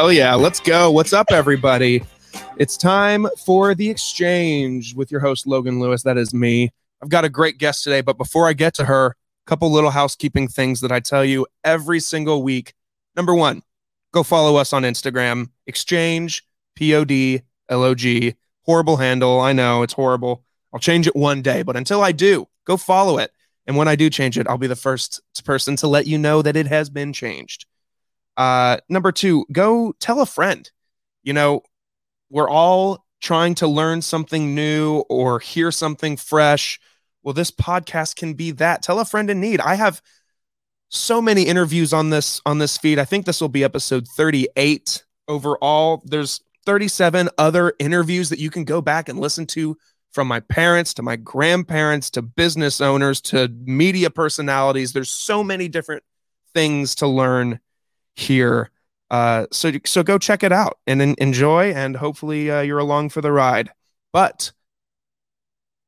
Hell yeah. Let's go. What's up, everybody? It's time for the exchange with your host, Logan Lewis. That is me. I've got a great guest today, but before I get to her, a couple little housekeeping things that I tell you every single week. Number one, go follow us on Instagram, exchange, P O D L O G. Horrible handle. I know it's horrible. I'll change it one day, but until I do, go follow it. And when I do change it, I'll be the first person to let you know that it has been changed. Uh, number two, go tell a friend. You know, we're all trying to learn something new or hear something fresh. Well, this podcast can be that. Tell a friend in need. I have so many interviews on this on this feed. I think this will be episode 38 overall. There's 37 other interviews that you can go back and listen to from my parents to my grandparents to business owners to media personalities. There's so many different things to learn here. Uh, so so go check it out and en- enjoy, and hopefully uh, you're along for the ride. But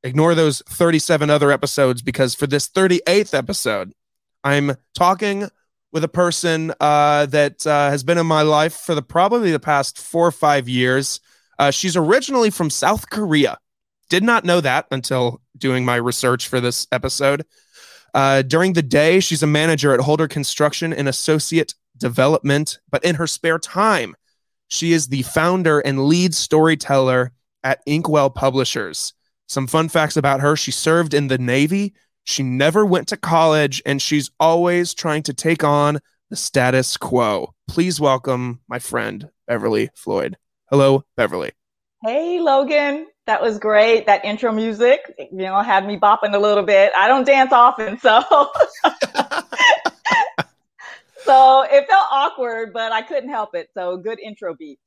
ignore those 37 other episodes because for this 38th episode, I'm talking with a person uh, that uh, has been in my life for the probably the past four or five years. Uh, she's originally from South Korea. Did not know that until doing my research for this episode. Uh, during the day, she's a manager at Holder Construction and associate development, but in her spare time, she is the founder and lead storyteller at Inkwell Publishers. Some fun facts about her she served in the Navy, she never went to college, and she's always trying to take on the status quo. Please welcome my friend, Beverly Floyd. Hello, Beverly. Hey, Logan. That was great. That intro music, you know, had me bopping a little bit. I don't dance often, so so it felt awkward, but I couldn't help it. So good intro beats.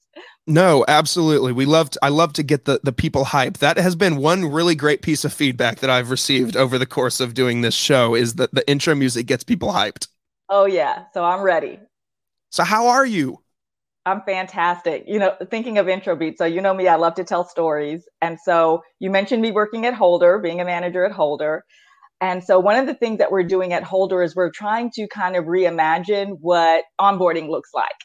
No, absolutely. We loved I love to get the the people hype. That has been one really great piece of feedback that I've received over the course of doing this show is that the intro music gets people hyped. Oh yeah, so I'm ready. So how are you? I'm fantastic. You know, thinking of intro beats. So you know me, I love to tell stories. And so you mentioned me working at Holder, being a manager at Holder. And so one of the things that we're doing at Holder is we're trying to kind of reimagine what onboarding looks like.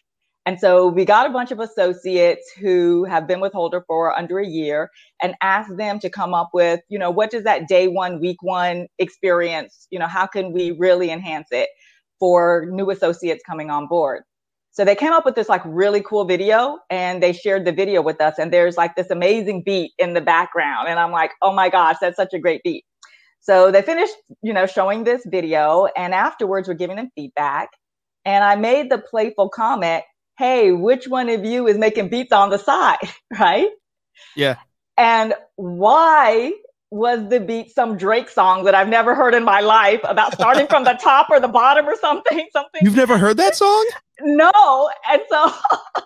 And so we got a bunch of associates who have been with Holder for under a year and asked them to come up with, you know, what does that day one, week one experience, you know, how can we really enhance it for new associates coming on board? So they came up with this like really cool video and they shared the video with us. And there's like this amazing beat in the background. And I'm like, oh my gosh, that's such a great beat. So they finished, you know, showing this video, and afterwards we're giving them feedback. And I made the playful comment, "Hey, which one of you is making beats on the side?" Right? Yeah. And why was the beat some Drake song that I've never heard in my life about starting from the top or the bottom or something? Something. You've never heard that song? No. And so,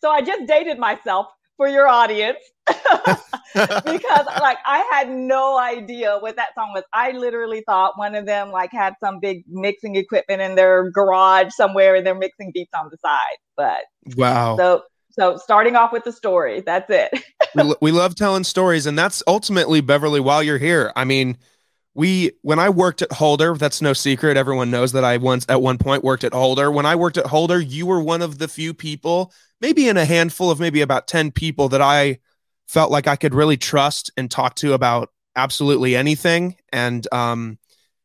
so I just dated myself for your audience because like I had no idea what that song was. I literally thought one of them like had some big mixing equipment in their garage somewhere and they're mixing beats on the side. But wow. So so starting off with the story, that's it. we, we love telling stories and that's ultimately Beverly while you're here. I mean, we when I worked at Holder, that's no secret. Everyone knows that I once at one point worked at Holder. When I worked at Holder, you were one of the few people, maybe in a handful of maybe about 10 people that I felt like I could really trust and talk to about absolutely anything. And um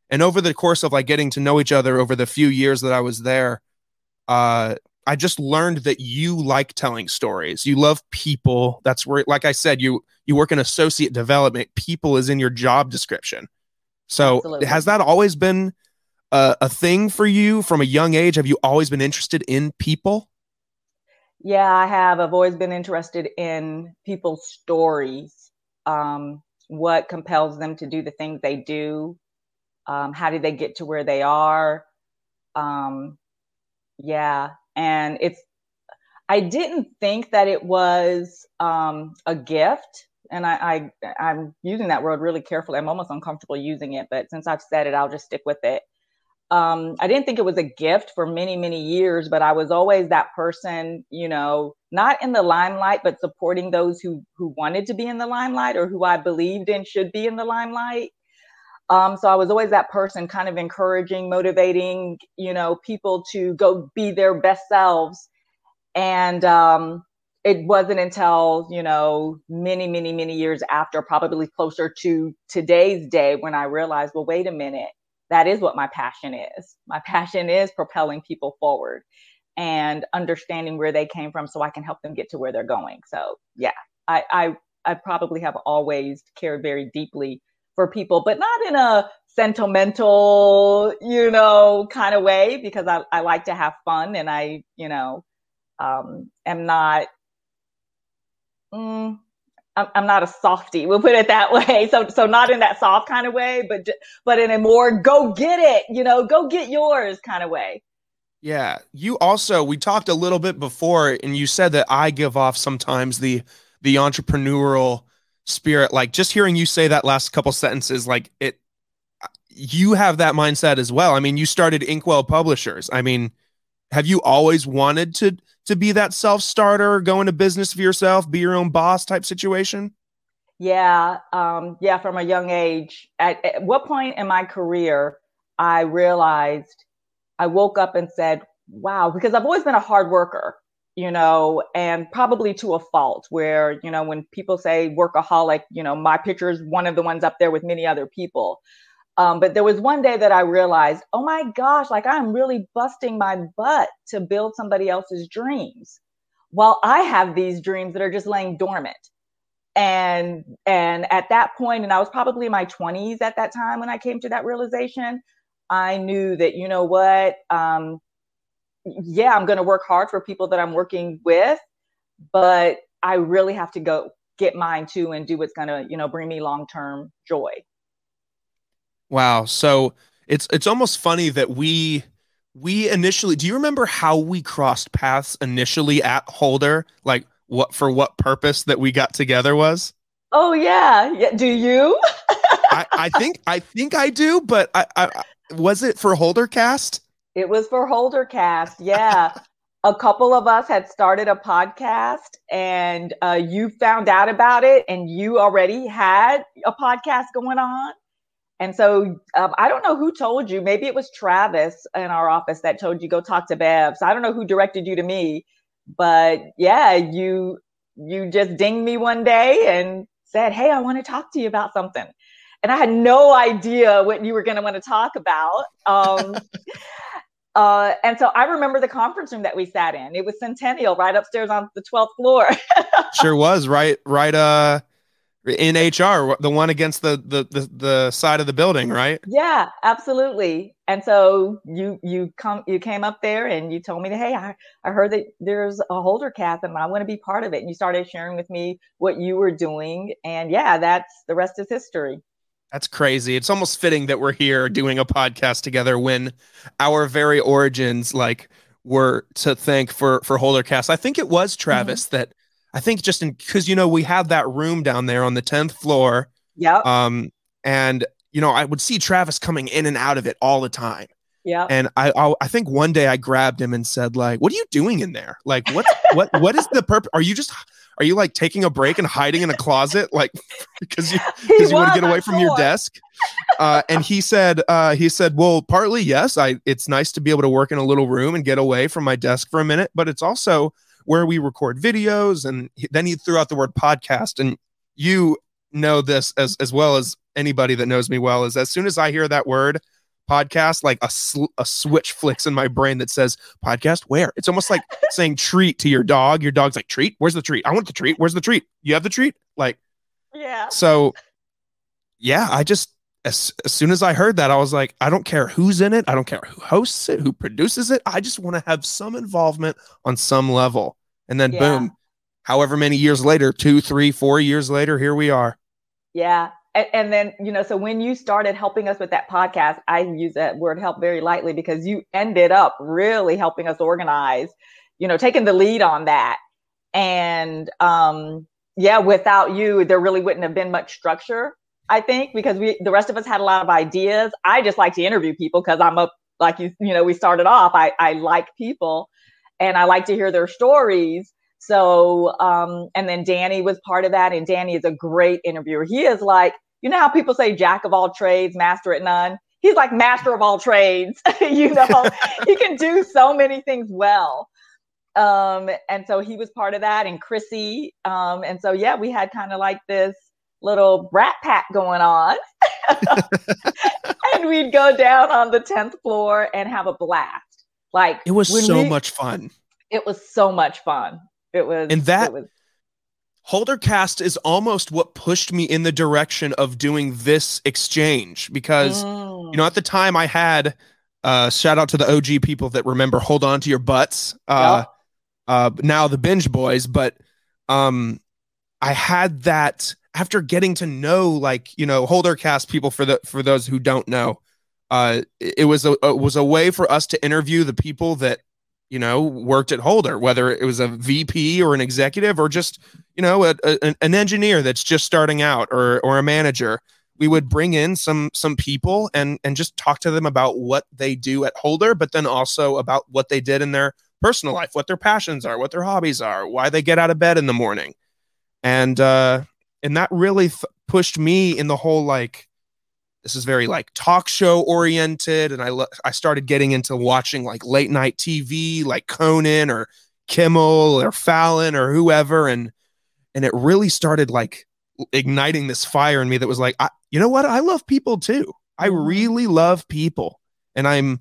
and over the course of like getting to know each other over the few years that I was there, uh I just learned that you like telling stories. You love people. That's where like I said, you you work in associate development. People is in your job description. So Absolutely. has that always been a, a thing for you from a young age? Have you always been interested in people? Yeah, I have. I've always been interested in people's stories. Um, what compels them to do the things they do? Um, how did they get to where they are? Um, yeah, and it's. I didn't think that it was um, a gift and I, I I'm using that word really carefully. I'm almost uncomfortable using it, but since I've said it, I'll just stick with it. Um, I didn't think it was a gift for many, many years, but I was always that person, you know, not in the limelight, but supporting those who who wanted to be in the limelight or who I believed in should be in the limelight. Um, so I was always that person, kind of encouraging, motivating, you know, people to go be their best selves. And um, it wasn't until, you know, many, many, many years after, probably closer to today's day, when I realized, well, wait a minute, that is what my passion is. My passion is propelling people forward and understanding where they came from so I can help them get to where they're going. So, yeah, I, I, I probably have always cared very deeply for people, but not in a sentimental, you know, kind of way because I, I like to have fun and I, you know, um, am not, mm, I'm, not a softy. We'll put it that way. So, so not in that soft kind of way, but, but in a more go get it, you know, go get yours kind of way. Yeah. You also, we talked a little bit before and you said that I give off sometimes the, the entrepreneurial spirit. Like just hearing you say that last couple sentences, like it, you have that mindset as well. I mean, you started Inkwell Publishers. I mean, have you always wanted to to be that self starter, go into business for yourself, be your own boss type situation? Yeah, um, yeah. From a young age, at, at what point in my career I realized I woke up and said, "Wow," because I've always been a hard worker you know, and probably to a fault where, you know, when people say workaholic, you know, my picture is one of the ones up there with many other people. Um, but there was one day that I realized, oh my gosh, like I'm really busting my butt to build somebody else's dreams while I have these dreams that are just laying dormant. And and at that point, and I was probably in my 20s at that time when I came to that realization, I knew that, you know what, um, yeah, I'm gonna work hard for people that I'm working with, but I really have to go get mine too and do what's gonna, you know, bring me long-term joy. Wow. So it's it's almost funny that we we initially do you remember how we crossed paths initially at Holder? Like what for what purpose that we got together was? Oh yeah. Yeah. Do you? I, I think I think I do, but I, I was it for Holdercast? It was for Holdercast, yeah. a couple of us had started a podcast and uh, you found out about it and you already had a podcast going on and so um, I don't know who told you. Maybe it was Travis in our office that told you go talk to Bev. So I don't know who directed you to me, but yeah, you you just dinged me one day and said, "Hey, I want to talk to you about something," and I had no idea what you were going to want to talk about. Um, uh, and so I remember the conference room that we sat in. It was Centennial, right upstairs on the twelfth floor. sure was right, right. Uh in HR, the one against the, the the the side of the building, right? Yeah, absolutely. And so you you come you came up there and you told me that hey, I, I heard that there's a Holdercast and I want to be part of it. And you started sharing with me what you were doing, and yeah, that's the rest is history. That's crazy. It's almost fitting that we're here doing a podcast together when our very origins like were to thank for for Holdercast. I think it was Travis mm-hmm. that I think just in because you know we have that room down there on the tenth floor. Yeah. Um, and you know I would see Travis coming in and out of it all the time. Yeah. And I, I, I think one day I grabbed him and said like, "What are you doing in there? Like, what what what is the purpose? Are you just are you like taking a break and hiding in a closet like because you because you want to get away from sure. your desk?" Uh, and he said uh, he said, "Well, partly yes. I it's nice to be able to work in a little room and get away from my desk for a minute, but it's also." Where we record videos. And then he threw out the word podcast. And you know this as, as well as anybody that knows me well is as soon as I hear that word, podcast like a, sl- a switch flicks in my brain that says podcast? Where? It's almost like saying treat to your dog. Your dog's like treat? Where's the treat? I want the treat. Where's the treat? You have the treat? Like yeah. so yeah i just as, as soon as i heard that i was like i don't care who's in it i don't care who hosts it who produces it i just want to have some involvement on some level and then yeah. boom, however many years later, two, three, four years later, here we are. Yeah. And, and, then, you know, so when you started helping us with that podcast, I use that word help very lightly because you ended up really helping us organize, you know, taking the lead on that. And um, yeah, without you, there really wouldn't have been much structure, I think, because we the rest of us had a lot of ideas. I just like to interview people because I'm a like you, you know, we started off. I, I like people and I like to hear their stories. So, um, and then Danny was part of that, and Danny is a great interviewer. He is like, you know how people say jack of all trades, master at none? He's like master of all trades. you know, he can do so many things well. Um, and so he was part of that, and Chrissy. Um, and so yeah, we had kind of like this little brat pack going on. and we'd go down on the 10th floor and have a blast. Like it was so we, much fun. It was so much fun. It was and that was, Holdercast is almost what pushed me in the direction of doing this exchange because mm. you know at the time I had uh shout out to the OG people that remember hold on to your butts uh yep. uh now the binge boys but um I had that after getting to know like you know Holdercast people for the for those who don't know uh it was a it was a way for us to interview the people that you know worked at Holder whether it was a VP or an executive or just you know a, a, an engineer that's just starting out or or a manager. We would bring in some some people and and just talk to them about what they do at Holder but then also about what they did in their personal life what their passions are what their hobbies are why they get out of bed in the morning. And uh and that really th- pushed me in the whole like this is very like talk show oriented and i lo- i started getting into watching like late night tv like conan or kimmel or fallon or whoever and and it really started like igniting this fire in me that was like I, you know what i love people too i mm-hmm. really love people and i'm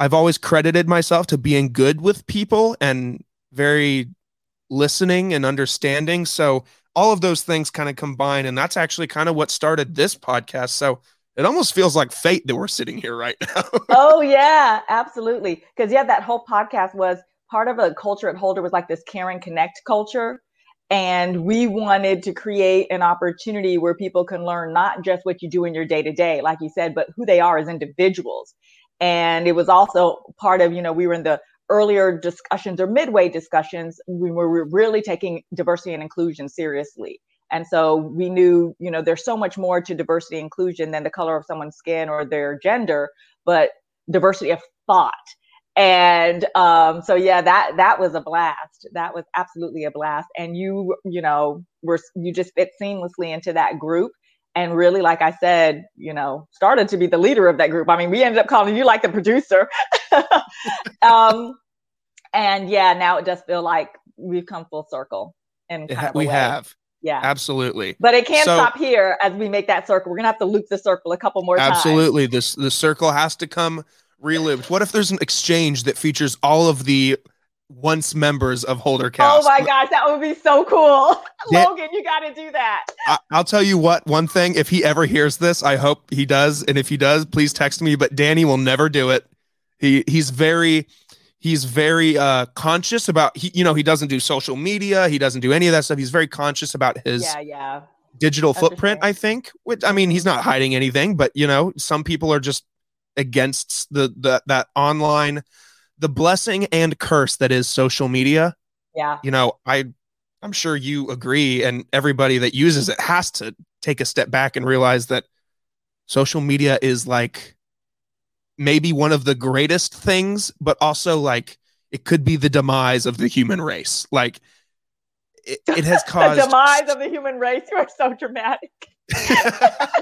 i've always credited myself to being good with people and very listening and understanding. So all of those things kind of combine and that's actually kind of what started this podcast. So it almost feels like fate that we're sitting here right now. Oh yeah absolutely. Because yeah that whole podcast was part of a culture at holder was like this caring connect culture and we wanted to create an opportunity where people can learn not just what you do in your day to day like you said but who they are as individuals. And it was also part of you know we were in the earlier discussions or midway discussions, we were really taking diversity and inclusion seriously. And so we knew, you know, there's so much more to diversity inclusion than the color of someone's skin or their gender, but diversity of thought. And um, so yeah, that that was a blast. That was absolutely a blast. And you, you know, were you just fit seamlessly into that group and really like i said you know started to be the leader of that group i mean we ended up calling you like the producer um, and yeah now it does feel like we've come full circle and we have yeah absolutely but it can't so, stop here as we make that circle we're gonna have to loop the circle a couple more absolutely times. Absolutely. This the circle has to come relived what if there's an exchange that features all of the once members of Holder Cast. Oh my gosh, that would be so cool. Yeah. Logan, you got to do that. I, will tell you what, one thing, if he ever hears this, I hope he does. And if he does, please text me. But Danny will never do it. He he's very he's very uh conscious about he you know he doesn't do social media he doesn't do any of that stuff he's very conscious about his yeah yeah digital footprint i think which i mean he's not hiding anything but you know some people are just against the the that online the blessing and curse that is social media. Yeah. You know, I I'm sure you agree and everybody that uses it has to take a step back and realize that social media is like maybe one of the greatest things but also like it could be the demise of the human race. Like it, it has caused the demise of the human race. You are so dramatic. it,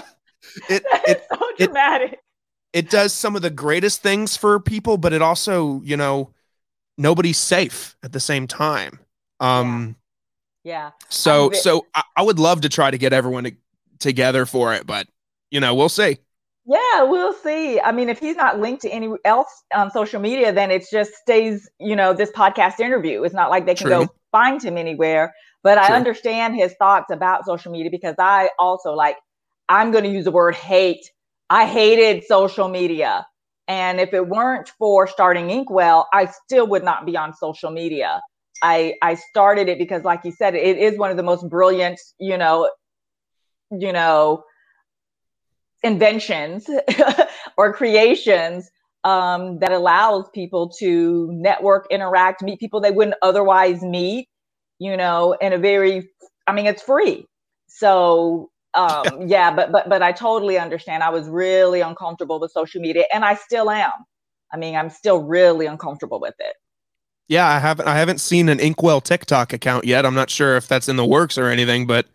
it, so dramatic it does some of the greatest things for people, but it also, you know, nobody's safe at the same time. Um, yeah. yeah. So, so I, I, would love to try to get everyone to, together for it, but you know, we'll see. Yeah, we'll see. I mean, if he's not linked to any else on social media, then it just stays, you know, this podcast interview. It's not like they can True. go find him anywhere. But True. I understand his thoughts about social media because I also like, I'm going to use the word hate I hated social media. And if it weren't for starting Inkwell, I still would not be on social media. I I started it because, like you said, it is one of the most brilliant, you know, you know, inventions or creations um, that allows people to network, interact, meet people they wouldn't otherwise meet, you know, in a very, I mean, it's free. So um, yeah, but but but I totally understand. I was really uncomfortable with social media, and I still am. I mean, I'm still really uncomfortable with it. Yeah, I haven't I haven't seen an Inkwell TikTok account yet. I'm not sure if that's in the works or anything, but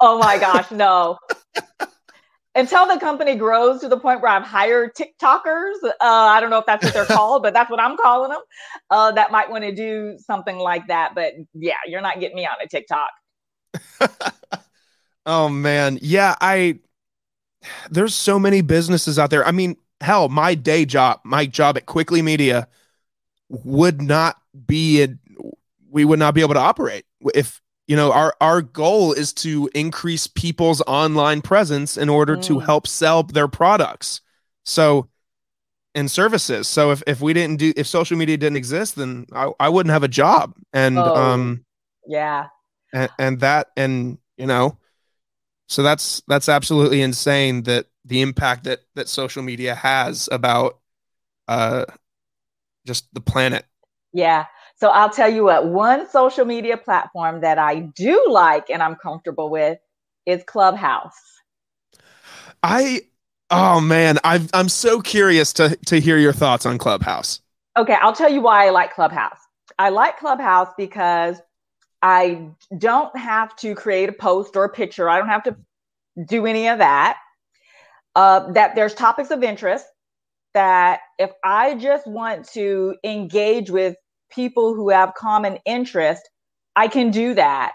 oh my gosh, no. until the company grows to the point where I've hired TikTokers. Uh, I don't know if that's what they're called, but that's what I'm calling them. Uh, that might want to do something like that. But yeah, you're not getting me on a TikTok. oh man, yeah. I there's so many businesses out there. I mean, hell, my day job, my job at Quickly Media, would not be. A, we would not be able to operate if you know our our goal is to increase people's online presence in order mm. to help sell their products. So and services. So if, if we didn't do if social media didn't exist then i, I wouldn't have a job. And oh, um yeah. and, and that and you know so that's that's absolutely insane that the impact that that social media has about uh just the planet. Yeah so I'll tell you what, one social media platform that I do like and I'm comfortable with is Clubhouse. I oh man, i I'm so curious to to hear your thoughts on Clubhouse. Okay, I'll tell you why I like Clubhouse. I like Clubhouse because I don't have to create a post or a picture. I don't have to do any of that. Uh, that there's topics of interest that if I just want to engage with people who have common interest, I can do that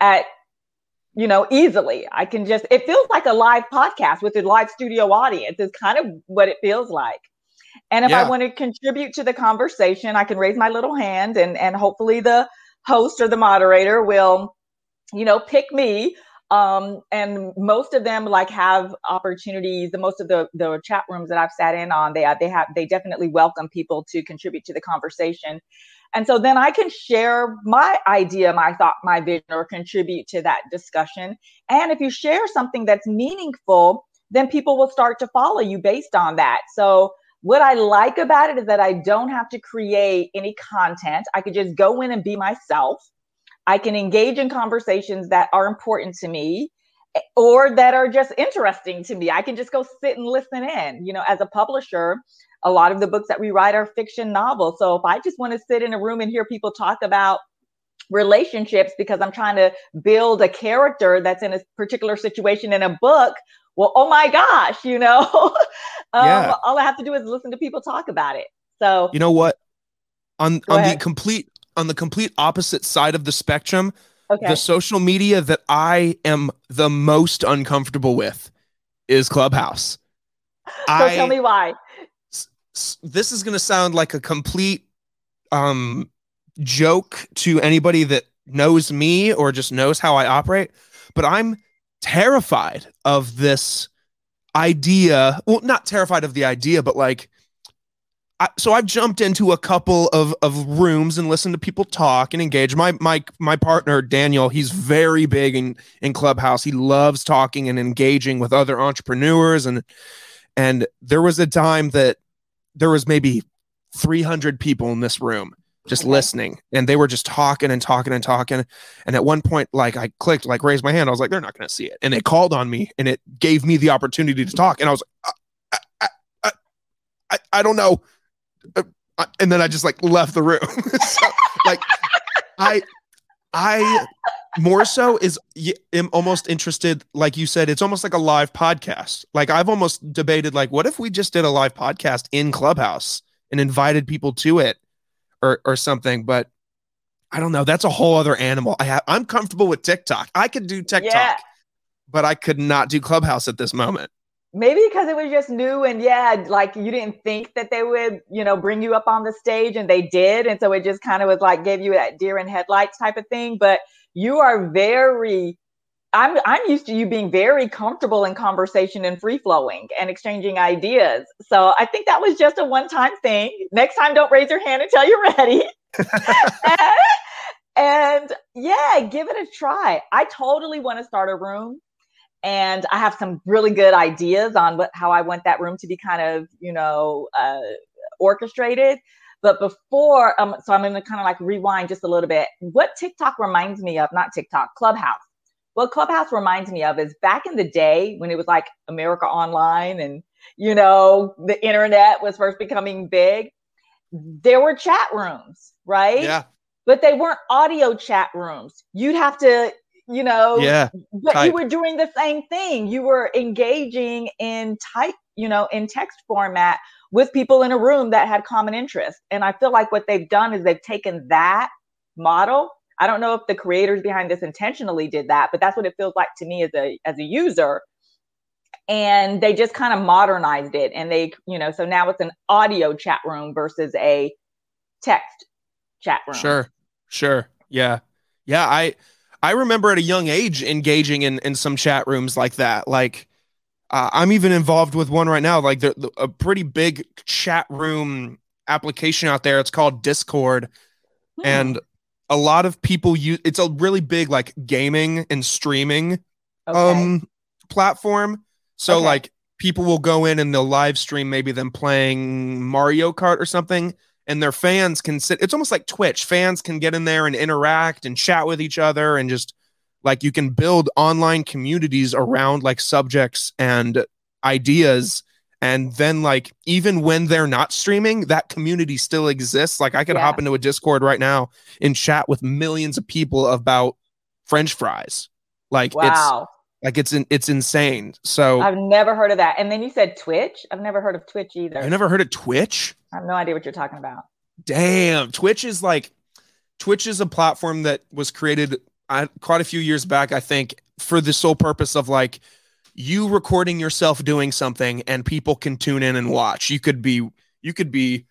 at you know easily. I can just it feels like a live podcast with a live studio audience is kind of what it feels like. And if yeah. I want to contribute to the conversation, I can raise my little hand and and hopefully the host or the moderator will you know pick me um, and most of them like have opportunities. The most of the the chat rooms that I've sat in on, they they have they definitely welcome people to contribute to the conversation. And so then I can share my idea, my thought, my vision, or contribute to that discussion. And if you share something that's meaningful, then people will start to follow you based on that. So what I like about it is that I don't have to create any content. I could just go in and be myself. I can engage in conversations that are important to me or that are just interesting to me. I can just go sit and listen in. You know, as a publisher, a lot of the books that we write are fiction novels. So if I just want to sit in a room and hear people talk about relationships because I'm trying to build a character that's in a particular situation in a book, well, oh my gosh, you know, um, yeah. all I have to do is listen to people talk about it. So you know what? On on ahead. the complete on the complete opposite side of the spectrum, okay. the social media that I am the most uncomfortable with is Clubhouse. So I, tell me why. This is going to sound like a complete um, joke to anybody that knows me or just knows how I operate, but I'm terrified of this idea. Well, not terrified of the idea, but like I, so I've jumped into a couple of, of rooms and listened to people talk and engage. My my my partner Daniel, he's very big in in Clubhouse. He loves talking and engaging with other entrepreneurs. And and there was a time that there was maybe 300 people in this room just listening. And they were just talking and talking and talking. And at one point like i clicked like raised my hand. I was like they're not going to see it. And they called on me and it gave me the opportunity to talk. And i was like I, I, I, I don't know. uh, and then I just like left the room. so, like I I more so is am almost interested like you said it's almost like a live podcast. Like I've almost debated like what if we just did a live podcast in Clubhouse and invited people to it or or something but I don't know that's a whole other animal. I have, I'm comfortable with TikTok. I could do TikTok. Yeah. But I could not do Clubhouse at this moment maybe because it was just new and yeah like you didn't think that they would you know bring you up on the stage and they did and so it just kind of was like gave you that deer in headlights type of thing but you are very i'm i'm used to you being very comfortable in conversation and free flowing and exchanging ideas. So i think that was just a one time thing. Next time don't raise your hand until you're ready. And, and yeah give it a try. I totally want to start a room and I have some really good ideas on what how I want that room to be kind of you know uh, orchestrated. But before, um, so I'm going to kind of like rewind just a little bit. What TikTok reminds me of, not TikTok, Clubhouse. What Clubhouse reminds me of is back in the day when it was like America Online and you know the internet was first becoming big. There were chat rooms, right? Yeah. But they weren't audio chat rooms. You'd have to you know yeah but type. you were doing the same thing. You were engaging in type you know in text format with people in a room that had common interest. And i feel like what they've done is they've taken that model. I don't know if the creators behind this intentionally did that but that's what it feels like to me as a as a user. And they just kind of modernized it and they you know so now it's an audio chat room versus a text chat room. Sure sure. Yeah. Yeah i I remember at a young age engaging in in some chat rooms like that. Like uh, I'm even involved with one right now. Like the, the, a pretty big chat room application out there. It's called Discord, hmm. and a lot of people use. It's a really big like gaming and streaming okay. um platform. So okay. like people will go in and they'll live stream maybe them playing Mario Kart or something and their fans can sit it's almost like twitch. Fans can get in there and interact and chat with each other and just like you can build online communities around like subjects and ideas. And then like even when they're not streaming that community still exists. Like i could yeah. hop into a discord right now and chat with millions of people about french fries. Like wow. it's like it's in, it's insane. So i've never heard of that. And then you said twitch? I've never heard of twitch either. I've never heard of twitch I have no idea what you're talking about. Damn, Twitch is like Twitch is a platform that was created uh, quite a few years back, I think, for the sole purpose of like you recording yourself doing something and people can tune in and watch. You could be you could be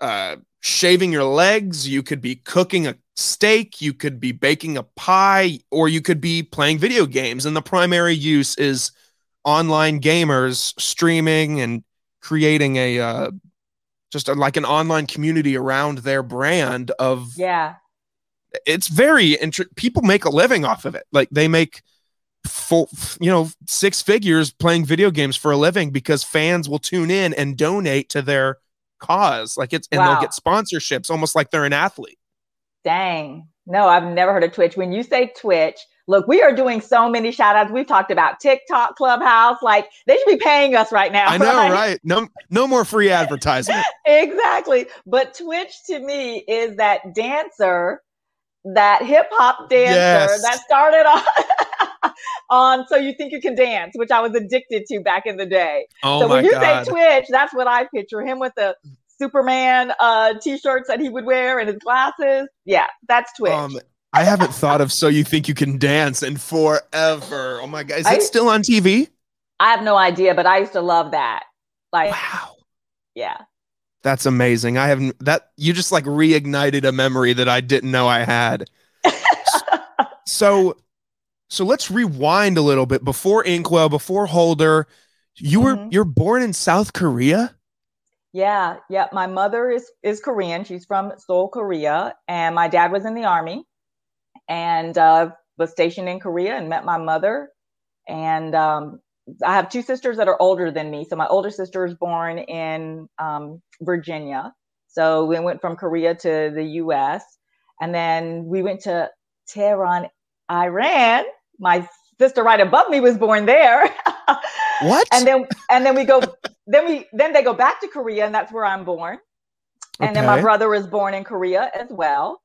uh, shaving your legs, you could be cooking a steak, you could be baking a pie, or you could be playing video games. And the primary use is online gamers streaming and creating a uh, just a, like an online community around their brand of yeah. it's very interesting people make a living off of it. Like they make full you know six figures playing video games for a living because fans will tune in and donate to their cause. Like it's and wow. they'll get sponsorships almost like they're an athlete. Dang. No i've never heard of twitch. When you say twitch Look, we are doing so many shout outs. We've talked about TikTok, Clubhouse. Like they should be paying us right now. I know, right? right? No, no more free advertising. exactly. But Twitch to me is that dancer, that hip hop dancer yes. that started on. on so you think you can dance, which I was addicted to back in the day. Oh so when you God. say Twitch, that's what I picture him with the Superman uh, t-shirts that he would wear and his glasses. Yeah, that's Twitch. Um, I haven't thought of So You Think You Can Dance in forever. Oh my God. Is it still on TV? I have no idea, but I used to love that. Like, wow. Yeah. That's amazing. I haven't that you just like reignited a memory that I didn't know I had. so so let's rewind a little bit before Inkwell, before Holder. You were mm-hmm. you're born in South Korea? Yeah, yeah. My mother is is Korean. She's from Seoul, Korea, and my dad was in the army and uh, was stationed in Korea and met my mother. And um, I have two sisters that are older than me. So my older sister was born in um, Virginia. So we went from Korea to the US. And then we went to Tehran, Iran. My sister right above me was born there. what? And then and then we go then we then they go back to Korea and that's where I'm born. And okay. then my brother was born in Korea as well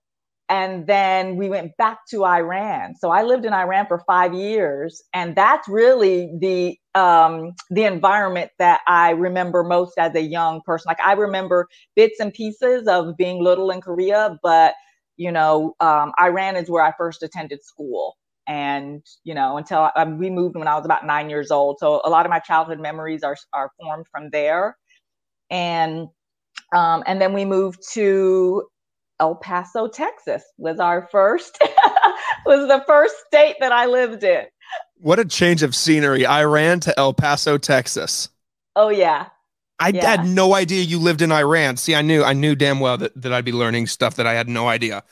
and then we went back to Iran. So I lived in Iran for five years, and that's really the um, the environment that I remember most as a young person. Like I remember bits and pieces of being little in Korea, but you know, um, Iran is where I first attended school, and you know, until I, we moved when I was about nine years old. So a lot of my childhood memories are are formed from there, and um, and then we moved to El Paso, Texas was our first was the first state that I lived in. What a change of scenery. Iran to El Paso, Texas. Oh yeah. I yeah. had no idea you lived in Iran. See, I knew I knew damn well that, that I'd be learning stuff that I had no idea.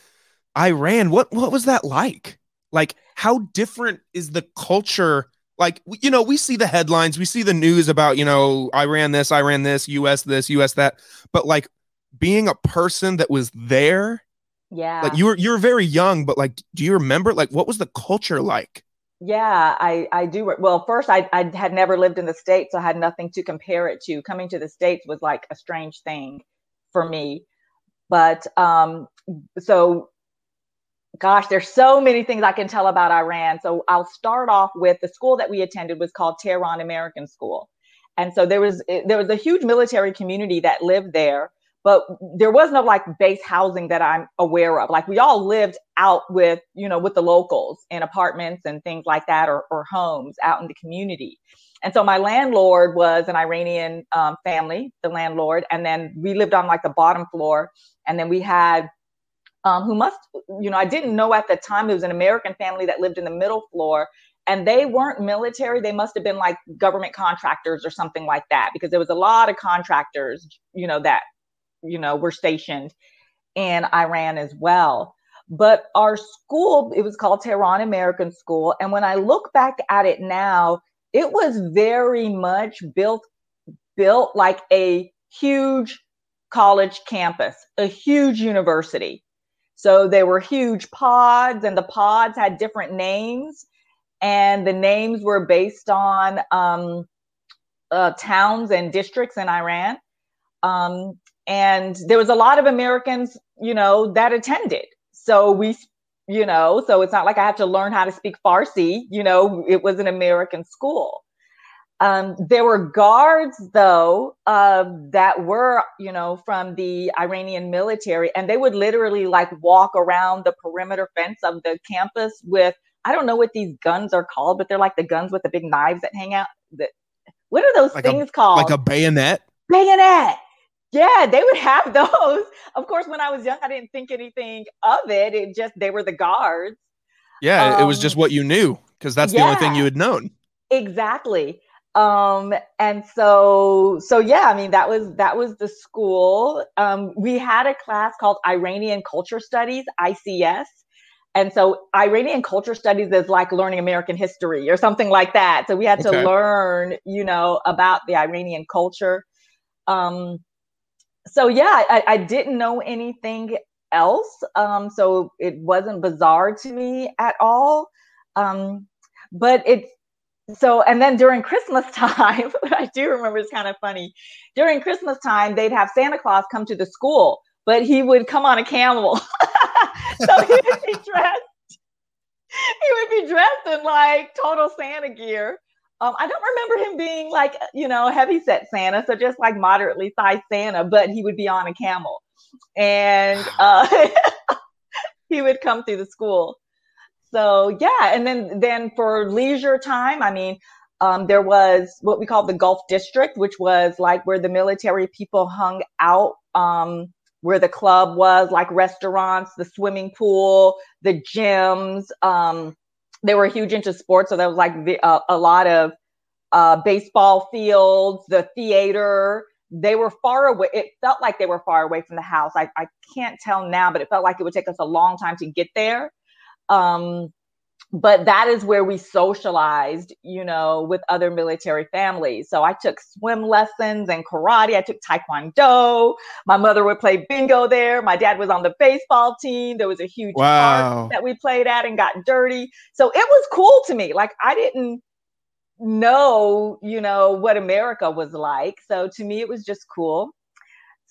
Iran, what what was that like? Like how different is the culture? Like you know, we see the headlines, we see the news about, you know, Iran this, Iran this, US this, US that, but like being a person that was there yeah. like you were you were very young but like do you remember like what was the culture like? Yeah i i do well first i i had never lived in the states so i had nothing to compare it to. Coming to the states was like a strange thing for me. But um so gosh, there's so many things I can tell about Iran. So I'll start off with the school that we attended was called Tehran American School. And so there was there was a huge military community that lived there, but there was no like base housing that I'm aware of. Like we all lived out with, you know, with the locals in apartments and things like that or, or homes out in the community. And so my landlord was an Iranian um, family, the landlord, and then we lived on like the bottom floor, and then we had um, who must, you know, I didn't know at the time it was an American family that lived in the middle floor, and they weren't military. They must have been like government contractors or something like that, because there was a lot of contractors, you know, that you know we were stationed in Iran as well. But our school, it was called Tehran American School, and when I look back at it now, it was very much built built like a huge college campus, a huge university. So there were huge pods, and the pods had different names, and the names were based on um, uh, towns and districts in Iran. Um, and there was a lot of Americans, you know, that attended. So we you know so it's not like i have to learn how to speak farsi you know it was an american school. Um, there were guards though uh, that were you know from the iranian military and they would literally like walk around the perimeter fence of the campus with i don't know what these guns are called but they're like the guns with the big knives that hang out. That what are those like things a, called? like a bayonet? Bayonet yeah, they would have those. Of course, when I was young, I didn't think anything of it. It just they were the guards. Yeah, um, it was just um, what you knew because that's the only thing you had known. Exactly. Um, and so so yeah, I mean that was that was the school. Um, we had a class called Iranian Culture Studies, ICS. And so Iranian culture studies is like learning American history or something like that. So we had okay. to learn, you know, about the Iranian culture. Um, so yeah, I, I didn't know anything else. Um, so it wasn't bizarre to me at all. Um, but it's so, and then during Christmas time, I do remember it's kind of funny. During Christmas time, they'd have Santa Claus come to the school, but he would come on a camel. so he would be dressed. He would be dressed in like total Santa gear. Um, I don't remember him being like, you know, heavy set Santa, so just like moderately sized Santa, but he would be on a camel. And uh, he would come through the school. So yeah, and then then for leisure time, I mean, um, there was what we call the Gulf District, which was like where the military people hung out, um, where the club was, like restaurants, the swimming pool, the gyms. Um, they were huge into sports, so there was like the, uh, a lot of uh, baseball fields, the theater. They were far away. It felt like they were far away from the house. I, I can't tell now, but it felt like it would take us a long time to get there. Um, but that is where we socialized, you know, with other military families. So I took swim lessons and karate. I took taekwondo. My mother would play bingo there. My dad was on the baseball team. There was a huge wow. park that we played at and got dirty. So it was cool to me. Like I didn't know, you know, what America was like. So to me, it was just cool.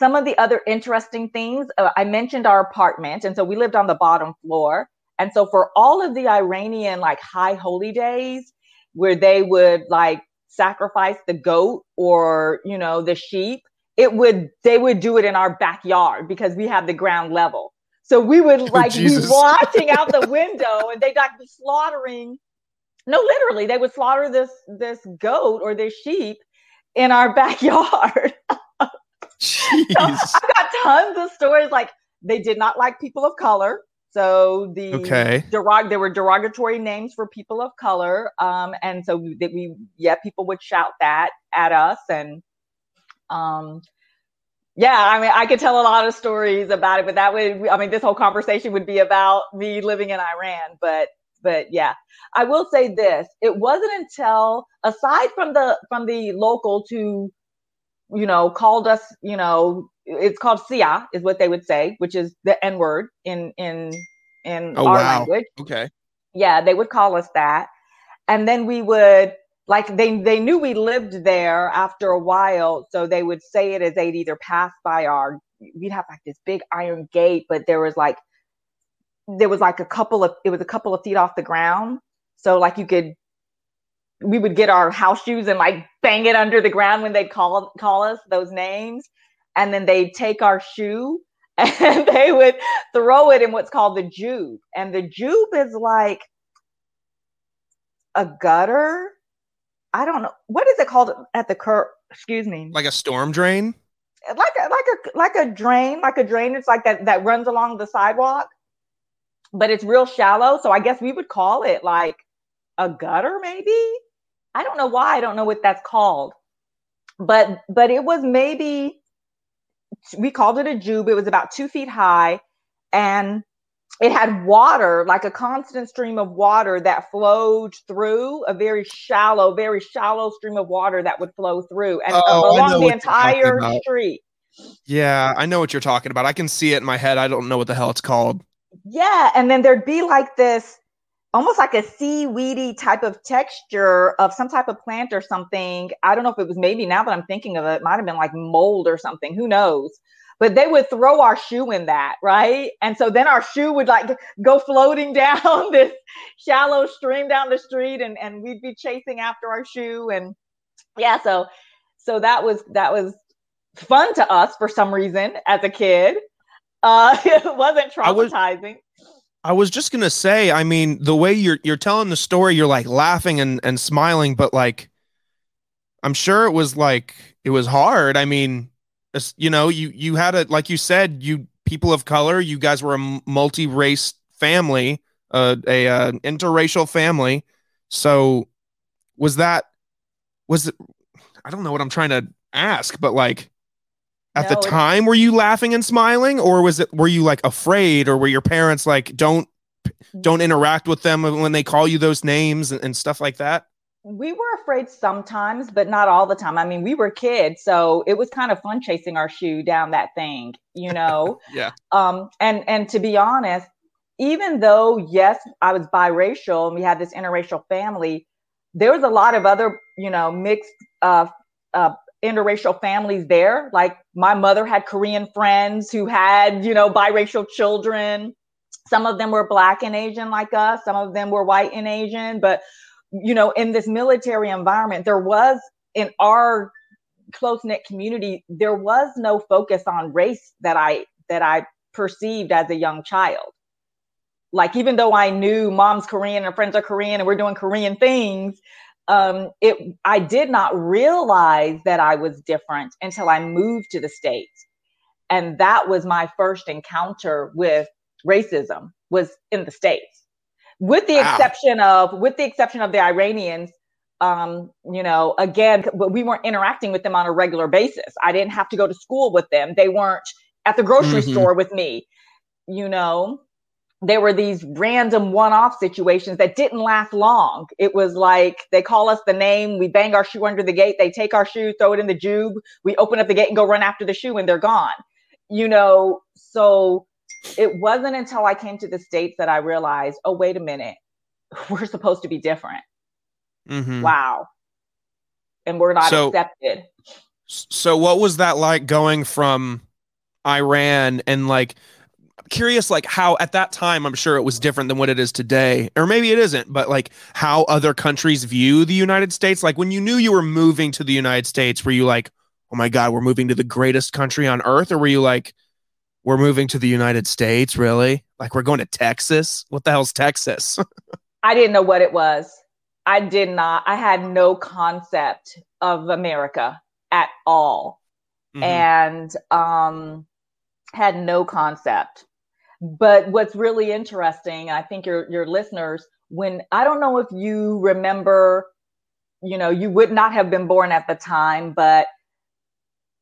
Some of the other interesting things, uh, I mentioned our apartment. And so we lived on the bottom floor. And so for all of the Iranian like high holy days where they would like sacrifice the goat or, you know, the sheep, it would, they would do it in our backyard because we have the ground level. So we would like oh, be watching out the window and they'd like be slaughtering. No, literally, they would slaughter this this goat or this sheep in our backyard. so I've got tons of stories like they did not like people of color. So the okay. derog there were derogatory names for people of color, um, and so that we yeah people would shout that at us, and um, yeah, I mean I could tell a lot of stories about it, but that would I mean this whole conversation would be about me living in Iran, but but yeah, I will say this: it wasn't until aside from the from the locals who you know called us you know it's called sia is what they would say which is the n word in in in oh, our wow. language okay yeah they would call us that and then we would like they they knew we lived there after a while so they would say it as they'd either pass by our we'd have like this big iron gate but there was like there was like a couple of it was a couple of feet off the ground. So like you could we would get our house shoes and like bang it under the ground when they'd call call us those names. And then they'd take our shoe and they would throw it in what's called the jube. And the jube is like a gutter. I don't know. What is it called at the curb? Excuse me. Like a storm drain? Like a like a like a drain, like a drain. It's like that that runs along the sidewalk, but it's real shallow. So I guess we would call it like a gutter, maybe. I don't know why. I don't know what that's called. But but it was maybe we called it a jube. It was about two feet high, and it had water, like a constant stream of water that flowed through a very shallow, very shallow stream of water that would flow through and oh, along the entire street. Yeah, I know what you're talking about. I can see it in my head. I don't know what the hell it's called. Yeah, and then there'd be like this almost like a seaweedy type of texture of some type of plant or something. I don't know if it was maybe now that I'm thinking of it, it might have been like mold or something. Who knows? But they would throw our shoe in that, right? And so then our shoe would like go floating down this shallow stream down the street and, and we'd be chasing after our shoe. And yeah, so so that was that was fun to us for some reason as a kid. Uh, it wasn't traumatizing. I was just gonna say, I mean, the way you're you're telling the story, you're like laughing and, and smiling, but like I'm sure it was like it was hard. I mean, you know, you you had a like you said, you people of color, you guys were a multi-race family, uh, a uh, interracial family. So was that was it I don't know what I'm trying to ask, but like at no, the time were you laughing and smiling or was it were you like afraid or were your parents like don't don't interact with them when they call you those names and, and stuff like that? We were afraid sometimes but not all the time. I mean we were kids so it was kind of fun chasing our shoe down that thing you know? Yeah. Um and and to be honest even though yes i was biracial and we had this interracial family there was a lot of other you know mixed uh, uh interracial families there. Like my mother had Korean friends who had, you know, biracial children. Some of them were black and Asian like us, some of them were white and Asian. But, you know, in this military environment, there was in our close knit community, there was no focus on race that I that I perceived as a young child. Like even though I knew mom's Korean and friends are Korean and we're doing Korean things, um, it I did not realize that I was different until I moved to the states, and that was my first encounter with racism was in the states, with the wow. exception of with the exception of the Iranians. Um, you know, again, but we weren't interacting with them on a regular basis. I didn't have to go to school with them. They weren't at the grocery mm-hmm. store with me. You know, there were these random one-off situations that didn't last long. It was like they call us the name, we bang our shoe under the gate, they take our shoe, throw it in the jube, we open up the gate and go run after the shoe and they're gone. You know, so it wasn't until I came to the states that I realized, oh wait a minute, we're supposed to be different. Mm-hmm. Wow. And we're not so, accepted. So what was that like going from Iran and like curious like how at that time i'm sure it was different than what it is today or maybe it isn't but like how other countries view the united states. Like when you knew you were moving to the united states were you like oh my god we're moving to the greatest country on earth or were you like we're moving to the united states really? Like we're going to texas? What the hell's texas? I didn't know what it was. I did not i had no concept of america at all. Mm-hmm. and um had no concept but what's really interesting, I think your your listeners, when I don't know if you remember, you know, you would not have been born at the time, but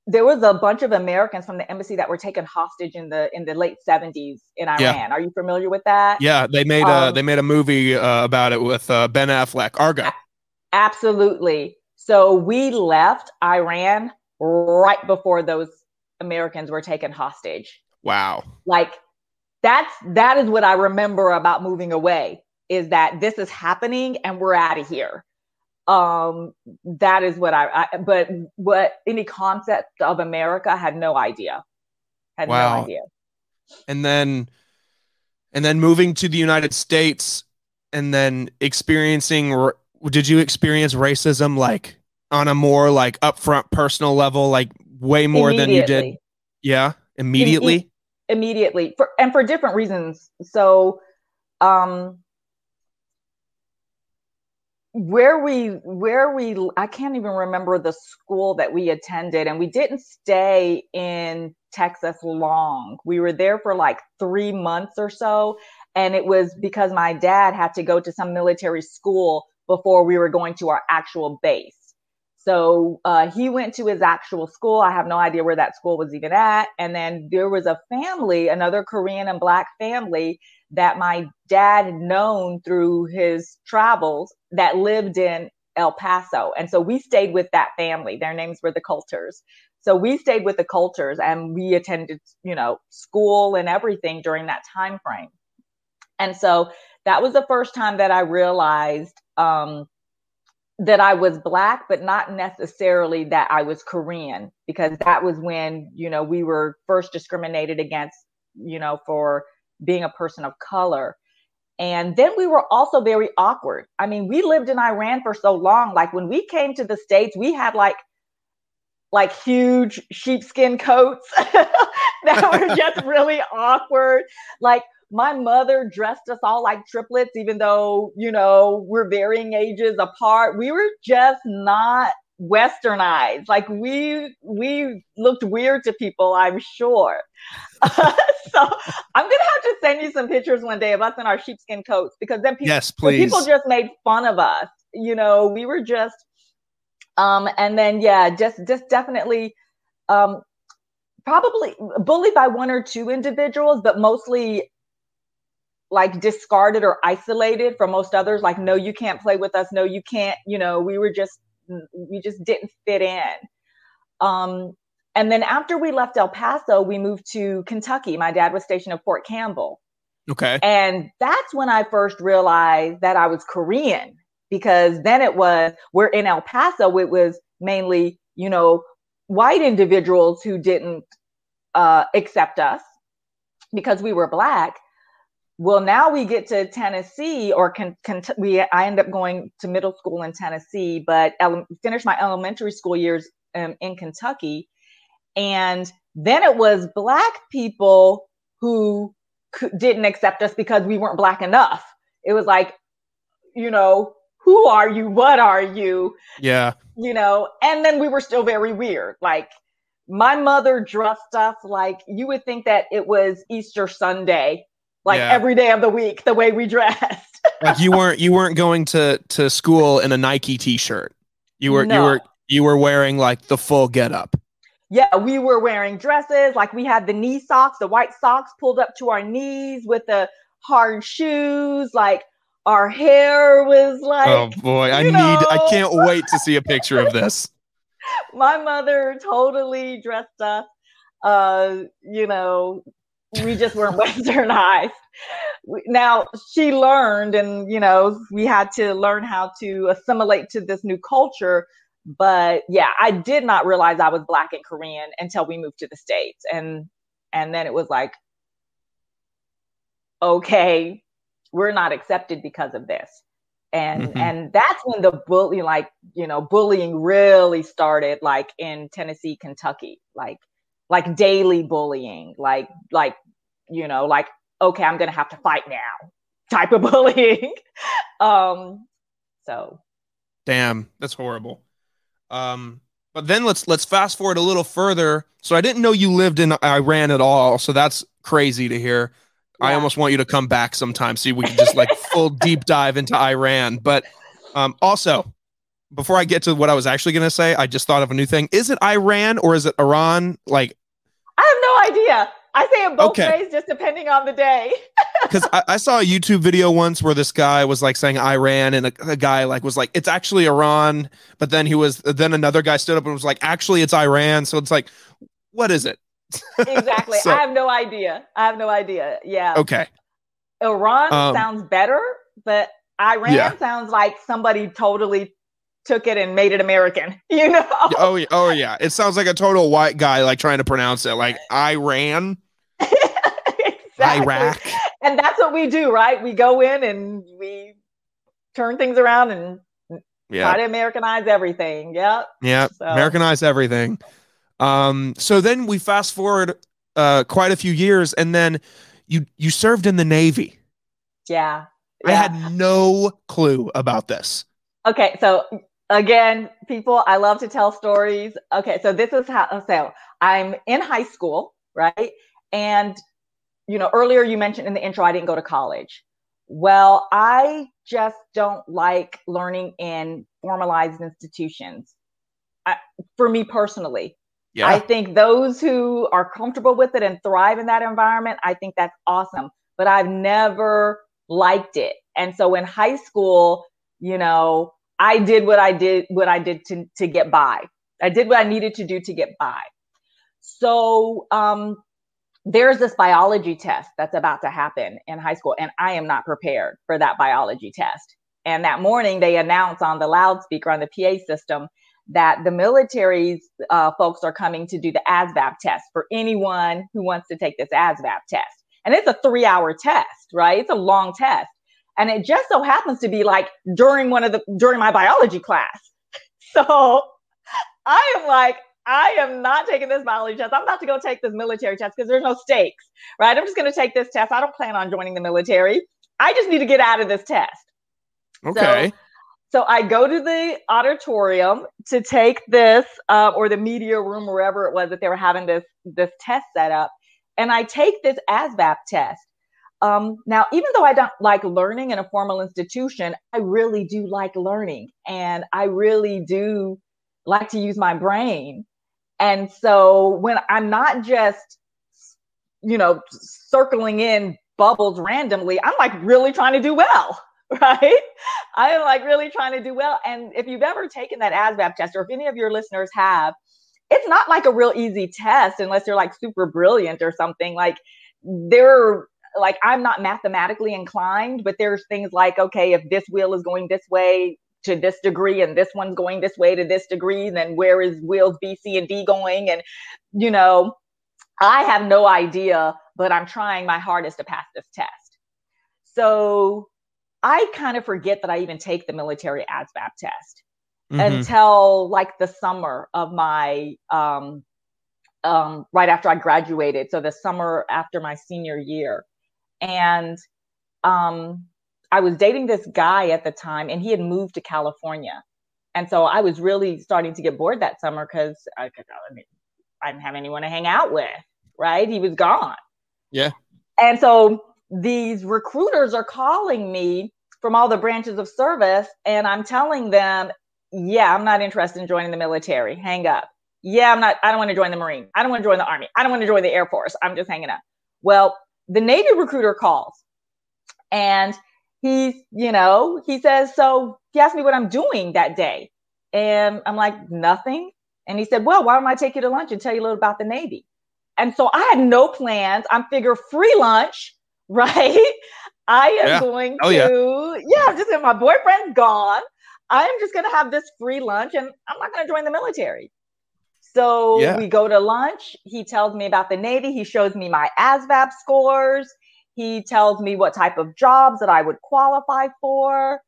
there was a bunch of Americans from the embassy that were taken hostage in the in the late 70s in Iran. Yeah. Are you familiar with that? Yeah, they made um, a they made a movie uh, about it with uh, Ben Affleck, Argo. Absolutely. So we left Iran right before those Americans were taken hostage. Wow. Like that's that is what I remember about moving away is that this is happening and we're out of here. Um, that is what I, I, but what any concept of America I had no idea. Had wow. no idea. And then and then moving to the United States and then experiencing did you experience racism like on a more like upfront personal level like way more than you did yeah immediately immediately for and for different reasons. So um where we where we i can't even remember the school that we attended and we didn't stay in texas long. We were there for like three months or so and it was because my dad had to go to some military school before we were going to our actual base so uh, he went to his actual school i have no idea where that school was even at and then there was a family another korean and black family that my dad had known through his travels that lived in El Paso. And so we stayed with that family. Their names were the Coulters. So we stayed with the Coulters and we attended, you know, school and everything during that time frame. And so that was the first time that I realized um, that I was black, but not necessarily that I was Korean, because that was when, you know, we were first discriminated against, you know, for being a person of color. And then we were also very awkward. I mean, we lived in Iran for so long. Like when we came to the States, we had like like huge sheepskin coats that were just really awkward. Like my mother dressed us all like triplets, even though, you know, we're varying ages apart. We were just not westernized like we we looked weird to people i'm sure uh, so i'm gonna have to send you some pictures one day of us in our sheepskin coats because then people, yes, please. people just made fun of us you know we were just um and then yeah just just definitely um probably bullied by one or two individuals but mostly like discarded or isolated from most others like no you can't play with us no you can't you know we were just we just didn't fit in. Um, and then after we left El Paso, we moved to Kentucky. My dad was stationed at Fort Campbell. Okay. And that's when I first realized that I was Korean because then it was, we're in El Paso, it was mainly, you know, white individuals who didn't uh, accept us because we were black. Well, now we get to Tennessee, or can, can we? I end up going to middle school in Tennessee, but ele- finished my elementary school years um, in Kentucky, and then it was black people who c- didn't accept us because we weren't black enough. It was like, you know, who are you? What are you? Yeah, you know, and then we were still very weird. Like my mother dressed us like you would think that it was Easter Sunday like yeah. every day of the week the way we dressed. like you weren't you weren't going to to school in a Nike t-shirt. You were no. you were you were wearing like the full getup. Yeah, we were wearing dresses. Like we had the knee socks, the white socks pulled up to our knees with the hard shoes. Like our hair was like. Oh boy, I know. need. I can't wait to see a picture of this. My mother totally dressed us. Uh, you know, we just weren't westernized. Now she learned and you know we had to learn how to assimilate to this new culture but yeah i did not realize i was black and korean until we moved to the states. And and then it was like okay we're not accepted because of this. And mm-hmm. and that's when the bully like you know bullying really started like in tennessee kentucky. Like like daily bullying, like like you know, like okay, I'm gonna have to fight now type of bullying. um, so damn, that's horrible. Um, but then let's let's fast forward a little further. So I didn't know you lived in Iran at all. So that's crazy to hear. Yeah. I almost want you to come back sometime so we can just like full deep dive into Iran. But um, also, before I get to what I was actually going to say, I just thought of a new thing. Is it Iran or is it Iran? Like, I have no idea. I say it both okay. ways, just depending on the day. Because I, I, saw a YouTube video once where this guy was like saying Iran, and a, a, guy like was like, "It's actually Iran," but then he was then another guy stood up and was like, "Actually, it's Iran." So it's like, what is it? exactly. so, I have no idea. I have no idea. Yeah. Okay. Iran um, sounds better, but Iran yeah. sounds like somebody totally took it and made it American, you know? Oh yeah, oh yeah. It sounds like a total white guy like trying to pronounce it like Iran. exactly. Iraq. and that's what we do, right? We go in and we turn things around and yeah. try to Americanize everything. Yep. Yeah. So. Americanize everything. Um, so then we fast forward uh, quite a few years, and then you you served in the Navy. Yeah. yeah. I had no clue about this. Okay, so again, people, I love to tell stories. Okay, so this is how so I'm in high school, right? And you know, earlier you mentioned in the intro I didn't go to college. Well, I just don't like learning in formalized institutions. I, for me personally, yeah. I think those who are comfortable with it and thrive in that environment, I think that's awesome. But I've never liked it. And so in high school, you know, I did what I did, what I did to, to get by. I did what I needed to do to get by. So um, there's this biology test that's about to happen in high school, and I am not prepared for that biology test. And that morning, they announce on the loudspeaker on the PA system that the military's uh, folks are coming to do the ASVAB test for anyone who wants to take this ASVAB test. And it's a three hour test, right? It's a long test. And it just so happens to be like during one of the, during my biology class. So I am like, I am not taking this biology test. I'm about to go take this military test because there's no stakes, right? I'm just going to take this test. I don't plan on joining the military. I just need to get out of this test. Okay. So, so I go to the auditorium to take this, uh, or the media room, wherever it was that they were having this this test set up, and I take this ASVAB test. Um, now, even though I don't like learning in a formal institution, I really do like learning, and I really do like to use my brain. And so when I'm not just, you know, circling in bubbles randomly, I'm like really trying to do well. right? I am like really trying to do well. And if you've ever taken that ASVAB test, or if any of your listeners have, it's not like a real easy test unless you're like super brilliant or something. Like there, like I'm not mathematically inclined, but there's things like, okay, if this wheel is going this way to this degree and this one's going this way to this degree, then where is wheels B, C, and D going? And you know, I have no idea, but I'm trying my hardest to pass this test. So I kind of forget that I even take the military ASVAB test mm-hmm. until like the summer of my um, um, right after I graduated. So the summer after my senior year, and um, I was dating this guy at the time, and he had moved to California, and so I was really starting to get bored that summer because I, I, mean, I didn't have anyone to hang out with. Right, he was gone. Yeah, and so these recruiters are calling me from all the branches of service and I'm telling them, yeah, I'm not interested in joining the military. Hang up. Yeah, I'm not, I don't want to join the Marine. I don't want to join the Army. I don't want to join the Air Force. I'm just hanging up. Well, the Navy recruiter calls and he's, you know, he says, so he asked me what I'm doing that day. And I'm like, nothing. And he said, well, why don't I take you to lunch and tell you a little about the Navy? And so I had no plans. I'm figure free lunch right? I am yeah. going oh, to, yeah. yeah, I'm just my boyfriend's gone. I am just gonna have this free lunch and I'm not gonna join the military. So yeah. we go to lunch. He tells me about the Navy. He shows me my ASVAB scores. He tells me what type of jobs that I would qualify for.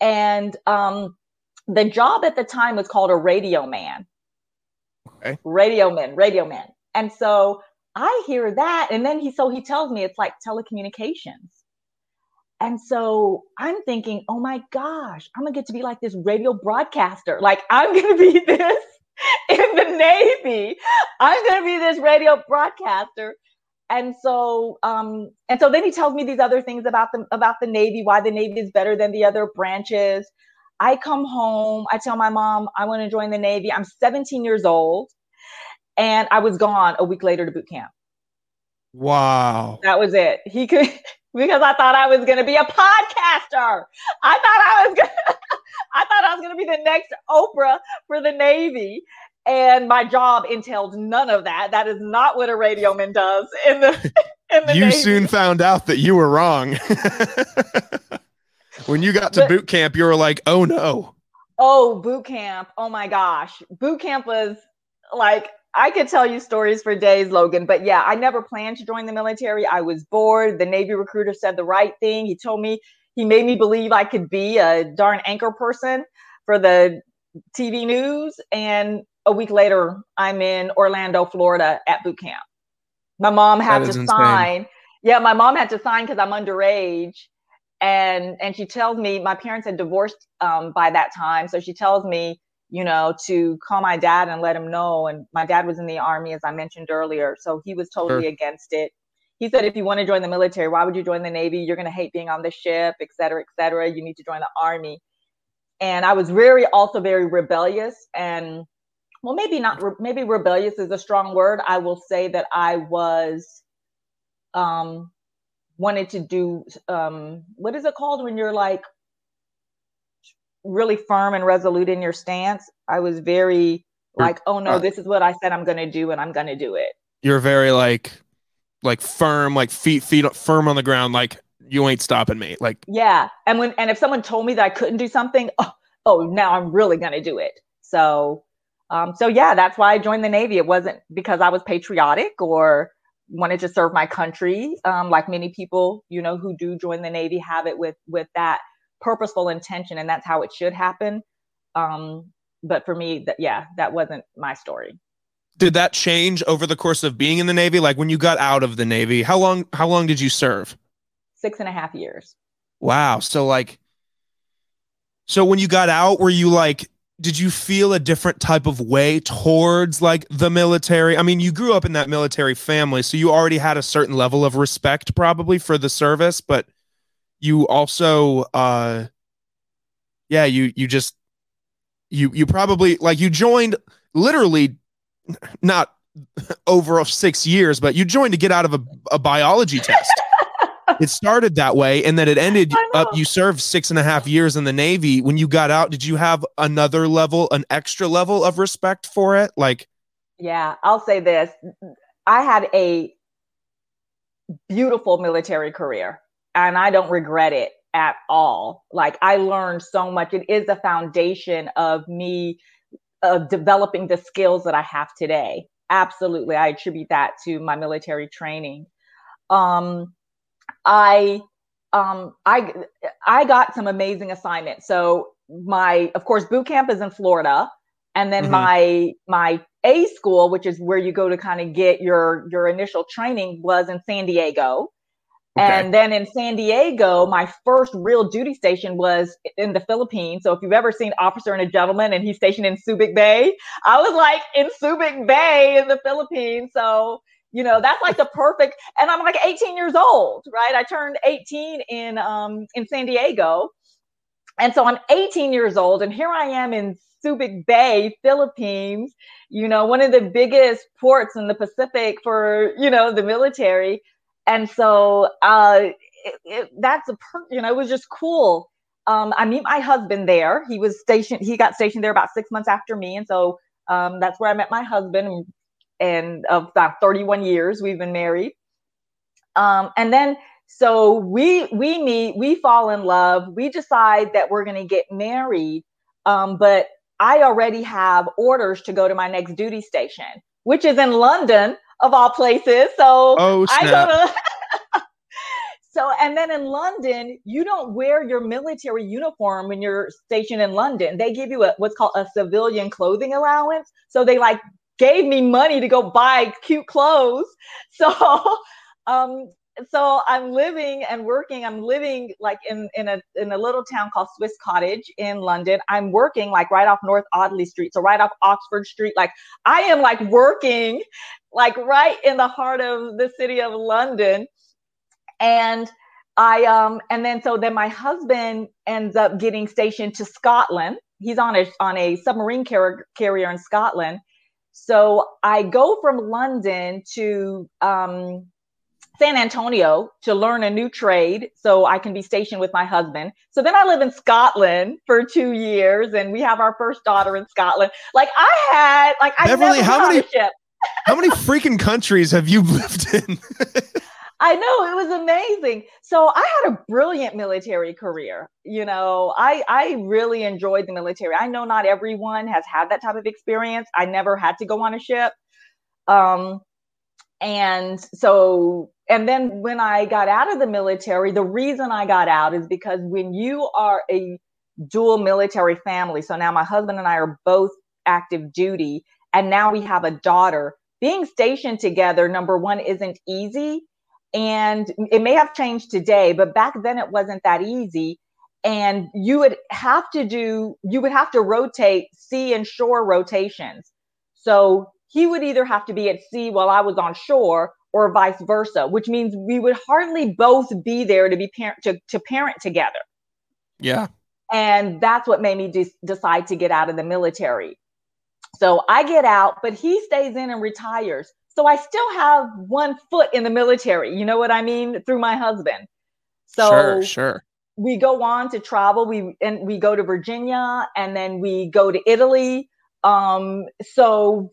And um, the job at the time was called a radio man. Okay. Radio man, radio man. And so I hear that. And then he, so he tells me it's like telecommunications. And so I'm thinking, oh my gosh, I'm gonna get to be like this radio broadcaster. Like I'm gonna be this in the Navy. I'm gonna be this radio broadcaster. And so, um, and so then he tells me these other things about the about the Navy, why the Navy is better than the other branches. I come home, I tell my mom I want to join the Navy. I'm 17 years old. And I was gone a week later to boot camp. Wow. That was it. He could because I thought I was going to be a podcaster. I thought I was gonna, I thought I was going to be the next Oprah for the Navy. And my job entailed none of that. That is not what a radioman does in the in the You Navy. soon found out that you were wrong. when you got to but, boot camp, you were like, "Oh no." Oh, boot camp. Oh my gosh. Boot camp was like I could tell you stories for days, Logan. But yeah, I never planned to join the military. I was bored. The Navy recruiter said the right thing. He told me he made me believe I could be a darn anchor person for the TV news. And a week later, I'm in Orlando, Florida at boot camp. My mom had to insane. sign. Yeah, my mom had to sign because I'm underage. And and she tells me my parents had divorced um, by that time. So she tells me, you know, to call my dad and let him know. And my dad was in the army, as I mentioned earlier. So he was totally sure. against it he said if you want to join the military why would you join the navy you're going to hate being on the ship et cetera et cetera you need to join the army and i was very also very rebellious and well maybe not maybe rebellious is a strong word i will say that i was um wanted to do um what is it called when you're like really firm and resolute in your stance i was very like oh no this is what i said i'm going to do and i'm going to do it you're very like like firm, like feet feet firm on the ground, like you ain't stopping me. Like yeah, and when and if someone told me that I couldn't do something, oh, oh now I'm really gonna do it. So um, so yeah, that's why I joined the Navy. It wasn't because I was patriotic or wanted to serve my country, um, like many people, you know, who do join the Navy have it with with that purposeful intention, and that's how it should happen. Um, but for me, that yeah, that wasn't my story did that change over the course of being in the Navy? Like when you got out of the Navy, how long how long did you serve? Six and a half years. Wow. So like so when you got out, were you like did you feel a different type of way towards like the military? I mean, you grew up in that military family, so you already had a certain level of respect probably for the service, but you also uh yeah, you you just you you probably like you joined literally not over six years, but you joined to get out of a, a biology test. it started that way, and then it ended up. You served six and a half years in the Navy. When you got out, did you have another level, an extra level of respect for it? Like, yeah, I'll say this: I had a beautiful military career, and I don't regret it at all. Like, I learned so much. It is a foundation of me of developing the skills that I have today. Absolutely, I attribute that to my military training. Um, I um, I I got some amazing assignments. So my, of course, boot camp is in Florida, and then mm-hmm. my my A school, which is where you go to kind of get your your initial training, was in San Diego. Okay. And then in San Diego, my first real duty station was in the Philippines. So if you've ever seen Officer and a Gentleman and he's stationed in Subic Bay, I was like in Subic Bay in the Philippines. So, you know, that's like the perfect and I'm like 18 years old, right? I turned 18 in um in San Diego. And so I'm 18 years old and here I am in Subic Bay, Philippines, you know, one of the biggest ports in the Pacific for, you know, the military and so uh, it, it, that's a per- you know it was just cool. Um, I meet my husband there. He was stationed. He got stationed there about six months after me, and so um, that's where I met my husband. And of about 31 years, we've been married. Um, and then so we we meet, we fall in love. We decide that we're going to get married, um, but I already have orders to go to my next duty station, which is in London of all places. So oh, I go to So and then in London, you don't wear your military uniform when you're stationed in London. They give you a what's called a civilian clothing allowance. So they like gave me money to go buy cute clothes. So um so I'm living and working. I'm living like in in a in a little town called Swiss Cottage in London. I'm working like right off North Audley Street, so right off Oxford Street. Like I am like working like right in the heart of the city of London. And I um and then so then my husband ends up getting stationed to Scotland. He's on a on a submarine car- carrier in Scotland. So I go from London to um San Antonio to learn a new trade so I can be stationed with my husband. So then I live in Scotland for two years and we have our first daughter in Scotland. Like I had, like I Beverly, never how many, how many freaking countries have you lived in? I know it was amazing. So I had a brilliant military career. You know, I I really enjoyed the military. I know not everyone has had that type of experience. I never had to go on a ship. Um, and so, and then when I got out of the military, the reason I got out is because when you are a dual military family, so now my husband and I are both active duty, and now we have a daughter. Being stationed together, number one, isn't easy. And it may have changed today, but back then it wasn't that easy. And you would have to do, you would have to rotate sea and shore rotations. So he would either have to be at sea while I was on shore or vice versa, which means we would hardly both be there to be parent to, to parent together. Yeah. And that's what made me de- decide to get out of the military. So I get out, but he stays in and retires. So I still have one foot in the military. You know what I mean? Through my husband. So sure, sure. We go on to travel. We and we go to Virginia, and then we go to Italy. Um, so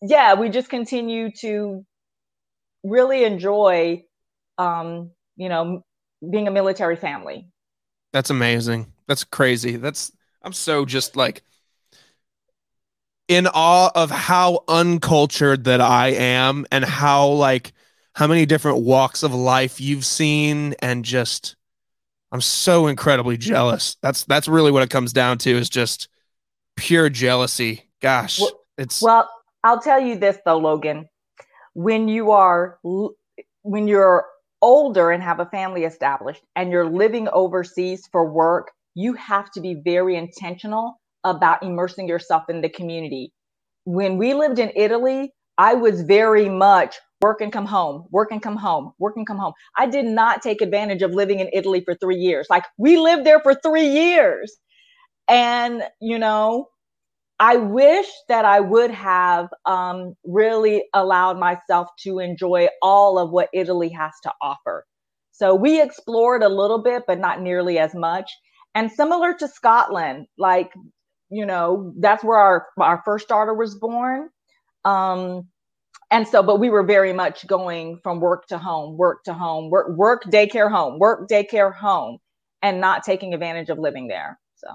yeah, we just continue to really enjoy, um, you know, being a military family. That's amazing. That's crazy. That's I'm so just like in awe of how uncultured that I am and how like how many different walks of life you've seen and just I'm so incredibly jealous. That's that's really what it comes down to is just pure jealousy. Gosh, well, it's Well, I'll tell you this though, Logan. When you are when you're older and have a family established and you're living overseas for work, you have to be very intentional about immersing yourself in the community. When we lived in Italy, I was very much work and come home, work and come home, work and come home. I did not take advantage of living in Italy for three years. Like we lived there for three years. And, you know, I wish that I would have um, really allowed myself to enjoy all of what Italy has to offer. So we explored a little bit, but not nearly as much. And similar to Scotland, like you know, that's where our our first daughter was born. Um, and so, but we were very much going from work to home, work to home, work, work, daycare, home, work, daycare, home, and not taking advantage of living there. So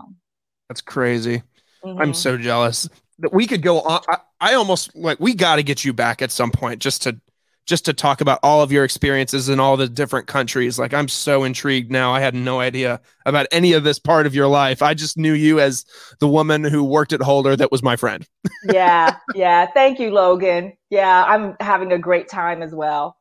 that's crazy. Mm-hmm. I'm so jealous that we could go on. I, I almost like we got to get you back at some point just to just to talk about all of your experiences in all the different countries. Like I'm so intrigued now. I had no idea about any of this part of your life. I just knew you as the woman who worked at Holder that was my friend. yeah, yeah. Thank you, Logan. Yeah, I'm having a great time as well.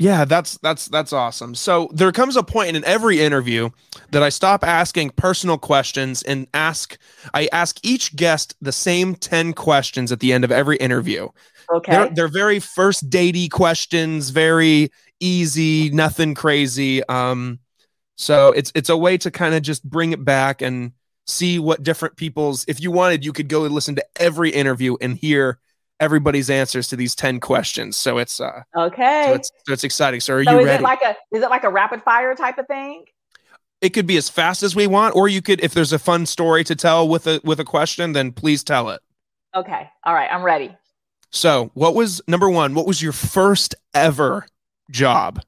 Yeah, that's that's that's awesome. So there comes a point in every interview that I stop asking personal questions and ask I ask each guest the same 10 questions at the end of every interview. Okay. They're, they're very first datey questions, very easy, nothing crazy. Um, so it's it's a way to kind of just bring it back and see what different people's. If you wanted, you could go listen to every interview and hear everybody's answers to these 10 questions. So it's uh okay. So it's, so it's exciting. So are so you is ready? It like a is it like a rapid fire type of thing? It could be as fast as we want, or you could, if there's a fun story to tell with a with a question, then please tell it. Okay. All right. I'm ready. So, what was number one? What was your first ever job?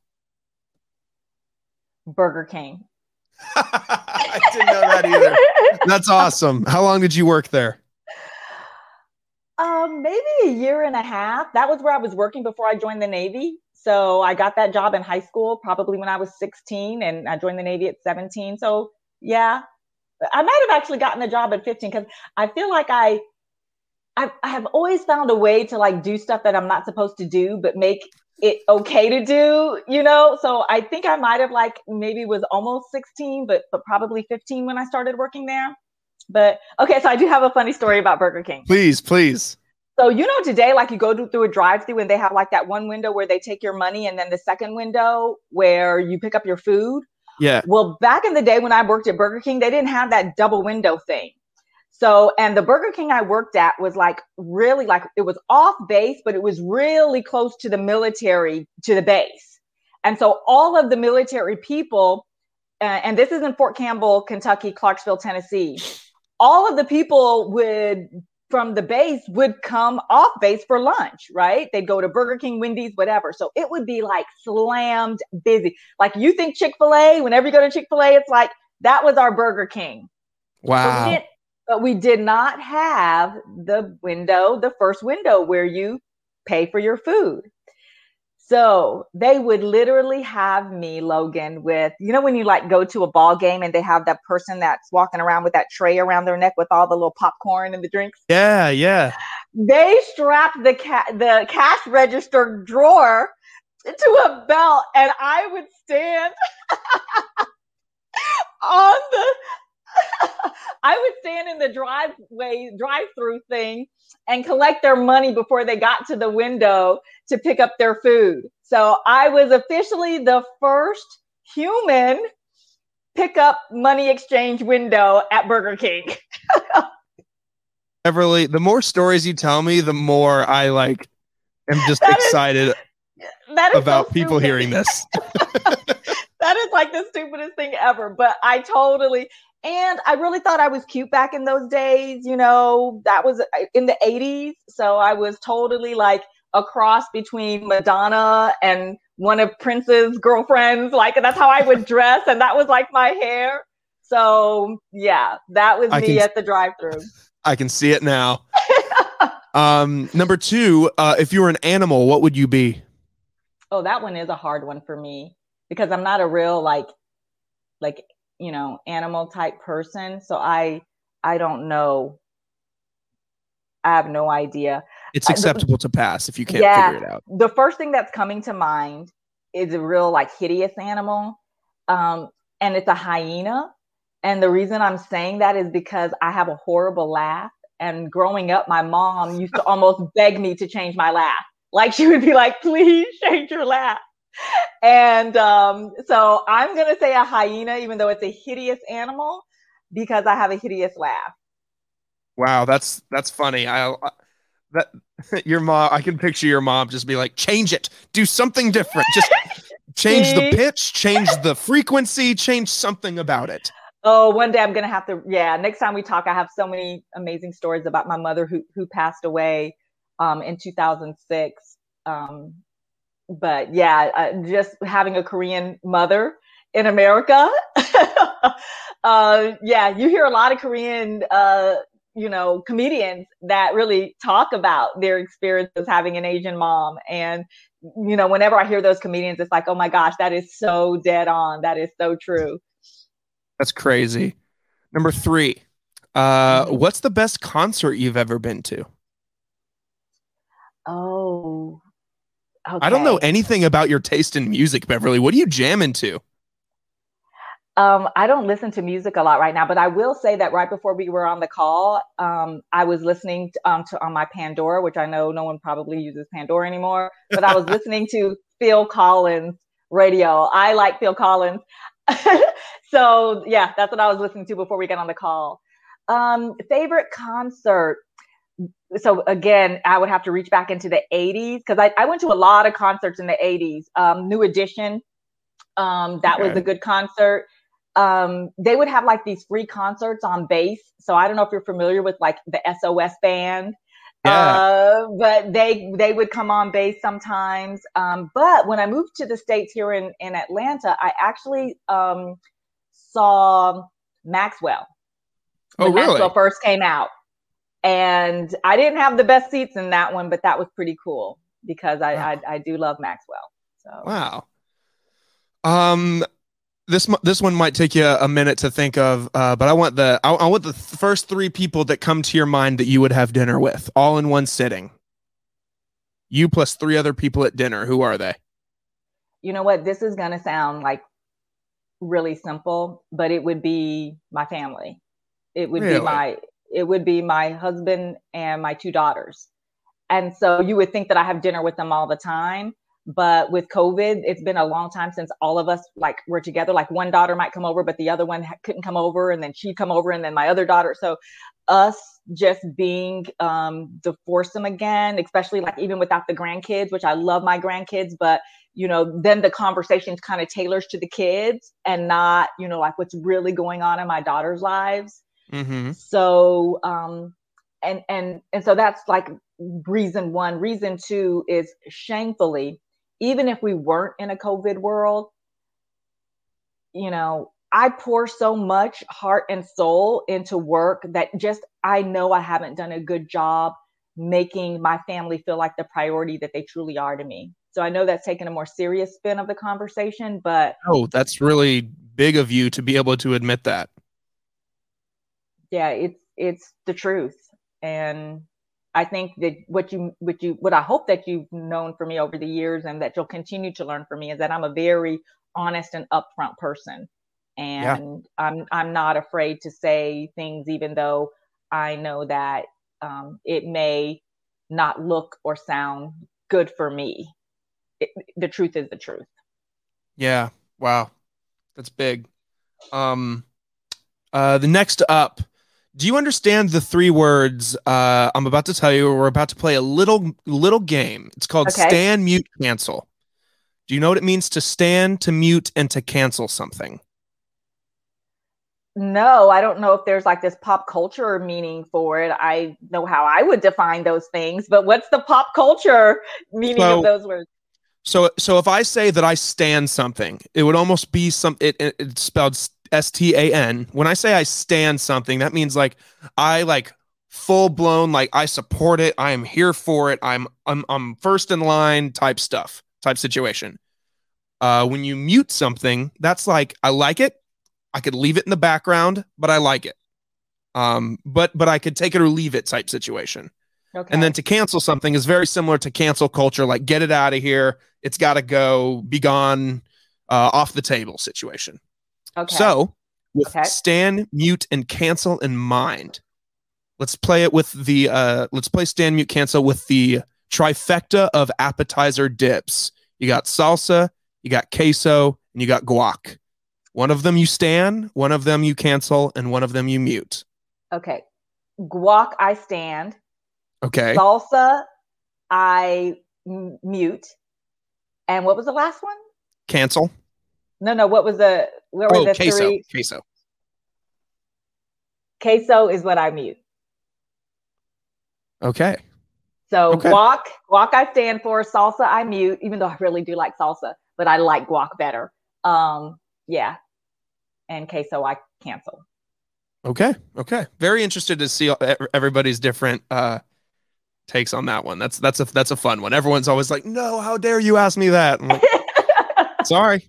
Burger King. I didn't know that either. That's awesome. How long did you work there? Um, maybe a year and a half. That was where I was working before I joined the Navy. So I got that job in high school, probably when I was 16, and I joined the Navy at 17. So yeah, I might have actually gotten the job at 15 because I feel like I I, I have always found a way to like do stuff that I'm not supposed to do, but make it okay to do, you know? So I think I might have like maybe was almost 16, but but probably 15 when I started working there. But okay, so I do have a funny story about Burger King. Please, please. So you know today, like you go through a drive-through and they have like that one window where they take your money, and then the second window where you pick up your food. Yeah. Well, back in the day when I worked at Burger King, they didn't have that double window thing. So, and the Burger King I worked at was like really like it was off base, but it was really close to the military, to the base. And so all of the military people, uh, and this is in Fort Campbell, Kentucky, Clarksville, Tennessee, all of the people would from the base would come off base for lunch, right? They'd go to Burger King, Wendy's, whatever. So it would be like slammed busy. Like you think Chick fil A, whenever you go to Chick fil A, it's like that was our Burger King. Wow. But we did not have the window, the first window where you pay for your food. So they would literally have me, Logan, with you know when you like go to a ball game and they have that person that's walking around with that tray around their neck with all the little popcorn and the drinks. Yeah, yeah. They strapped the ca- the cash register drawer to a belt, and I would stand on the. I would stand in the driveway drive-through thing and collect their money before they got to the window to pick up their food. So I was officially the first human pick up money exchange window at Burger King. Beverly, the more stories you tell me, the more I like am just that excited is, about so people hearing this. that is like the stupidest thing ever. But I totally and I really thought I was cute back in those days. You know, that was uh, in the 80s. So I was totally like a cross between Madonna and one of Prince's girlfriends. Like, that's how I would dress. And that was like my hair. So yeah, that was I me can, at the drive through. I can see it now. um, number two, uh, if you were an animal, what would you be? Oh, that one is a hard one for me because I'm not a real like like you know animal type person. So i i don't know. I have no idea. It's acceptable to pass if you can't yeah, figure it out. The first thing that's coming to mind is a real like hideous animal um and it's a hyena. And the reason i'm saying that is because i have a horrible laugh. And growing up my mom used to almost beg me to change my laugh. Like she would be like please change your laugh and um, so I'm going to say a hyena, even though it's a hideous animal, because I have a hideous laugh. Wow, that's that's funny. I, I that your mom. I can picture your mom just be like, change it, do something different, just change the pitch, change the frequency, change something about it. Oh, one day I'm gonna have to. Yeah, next time we talk, I have so many amazing stories about my mother who who passed away um, in 2006. Um, but yeah, uh, just having a Korean mother in America. uh, yeah, you hear a lot of Korean, uh, you know, comedians that really talk about their experiences having an Asian mom. And, you know, whenever I hear those comedians, it's like, oh my gosh, that is so dead on. That is so true. That's crazy. Number three, uh, mm-hmm. what's the best concert you've ever been to? Oh, Okay. I don't know anything about your taste in music, Beverly. What do you jam into? Um, I don't listen to music a lot right now, but I will say that right before we were on the call, um, I was listening to, um, to on my Pandora, which I know no one probably uses Pandora anymore, but I was listening to Phil Collins radio. I like Phil Collins. so yeah, that's what I was listening to before we got on the call. Um, favorite concert so again, I would have to reach back into the 80s because I, I went to a lot of concerts in the 80s. Um, New Edition, um, that okay. was a good concert. Um, they would have like these free concerts on base. So I don't know if you're familiar with like the SOS band. Yeah. Uh, but they they would come on base sometimes. Um, but when I moved to the states here in in Atlanta, I actually um, saw Maxwell. Oh, really? Maxwell first came out and I didn't have the best seats in that one, but that was pretty cool because I wow. I, I, do love Maxwell. So wow. Um, this this one might take you a minute to think of, uh, but I want the I, I want the first three people that come to your mind that you would have dinner with, all in one sitting. You plus three other people at dinner. Who are they? You know what? This is gonna sound like really simple, but it would be my family. It would really? be my it would be my husband and my two daughters. And so you would think that I have dinner with them all the time. But with COVID, it's been a long time since all of us like were together. Like one daughter might come over, but the other one couldn't come over, and then she'd come over, and then my other daughter. So us just being um, the foursome again, especially like even without the grandkids, which I love my grandkids, but you know, then the conversations kind of tailors to the kids and not, you know, like what's really going on in my daughter's lives. Mm-hmm. So, um, and and and so that's like reason one. Reason two is shamefully, even if we weren't in a COVID world, you know, I pour so much heart and soul into work that just I know I haven't done a good job making my family feel like the priority that they truly are to me. So I know that's taken a more serious spin of the conversation, but oh, that's really big of you to be able to admit that. Yeah, it's it's the truth. And I think that what you what you what I hope that you've known for me over the years and that you'll continue to learn from me is that I'm a very honest and upfront person. And yeah. I'm I'm not afraid to say things even though I know that um, it may not look or sound good for me. It, the truth is the truth. Yeah. Wow. That's big. Um, uh, the next up, do you understand the three words uh, I'm about to tell you? We're about to play a little little game. It's called okay. stand, mute, cancel. Do you know what it means to stand, to mute, and to cancel something? No, I don't know if there's like this pop culture meaning for it. I know how I would define those things, but what's the pop culture meaning so, of those words? So, so if I say that I stand something, it would almost be some. It, it it's spelled S T A N. When I say I stand something, that means like I like full blown like I support it. I am here for it. I'm I'm I'm first in line type stuff type situation. Uh, when you mute something, that's like I like it. I could leave it in the background, but I like it. Um, but but I could take it or leave it type situation. Okay. And then to cancel something is very similar to cancel culture, like get it out of here. It's got to go, be gone, uh, off the table situation. Okay. So with okay. stand, mute, and cancel in mind, let's play it with the uh, let's play stand, mute, cancel with the trifecta of appetizer dips. You got salsa, you got queso, and you got guac. One of them you stand, one of them you cancel, and one of them you mute. Okay. Guac, I stand. Okay. Salsa, I m- mute. And what was the last one? Cancel. No, no. What was the? Where were oh, the queso. three? Queso. Queso is what I mute. Okay. So okay. guac, guac I stand for. Salsa I mute, even though I really do like salsa, but I like guac better. Um, yeah, and queso I cancel. Okay. Okay. Very interested to see everybody's different uh takes on that one. That's that's a that's a fun one. Everyone's always like, "No, how dare you ask me that?" Like, Sorry.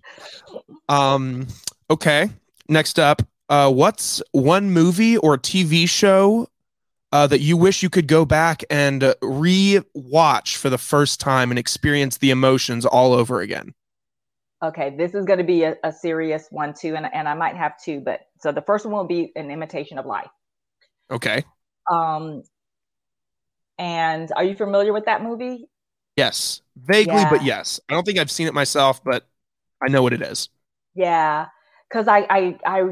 Um okay. Next up, uh what's one movie or TV show uh, that you wish you could go back and uh, re-watch for the first time and experience the emotions all over again? Okay, this is going to be a, a, serious one too, and, and I might have two, but so the first one will be an imitation of life. Okay. Um, and are you familiar with that movie? Yes, vaguely, yeah. but yes. I don't think I've seen it myself, but I know what it is. Yeah, because I, I, I,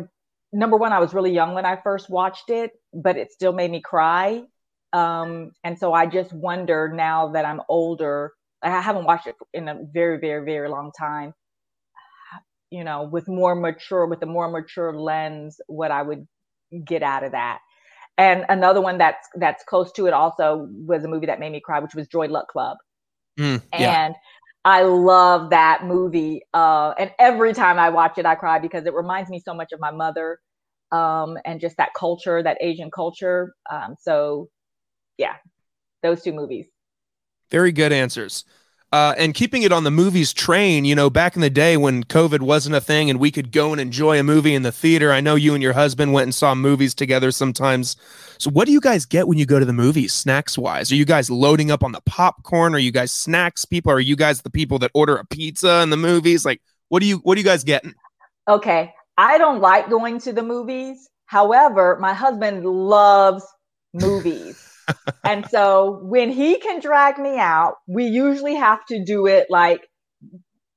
number one, I was really young when I first watched it, but it still made me cry. Um, and so I just wonder now that I'm older, I haven't watched it in a very, very, very long time you know, with more mature, with a more mature lens, what I would get out of that. And another one that's that's close to it also was a movie that made me cry, which was Joy Luck Club. Mm, yeah. And I love that movie. Uh, and every time I watch it, I cry because it reminds me so much of my mother um, and just that culture, that Asian culture. Um, so, yeah, those two movies. Very good answers. Uh, and keeping it on the movies train, you know, back in the day when COVID wasn't a thing and we could go and enjoy a movie in the theater. I know you and your husband went and saw movies together sometimes. So, what do you guys get when you go to the movies, snacks wise? Are you guys loading up on the popcorn? Are you guys snacks people? Are you guys the people that order a pizza in the movies? Like, what do you what are you guys getting? Okay, I don't like going to the movies. However, my husband loves movies and so when he can drag me out, we usually have to do it like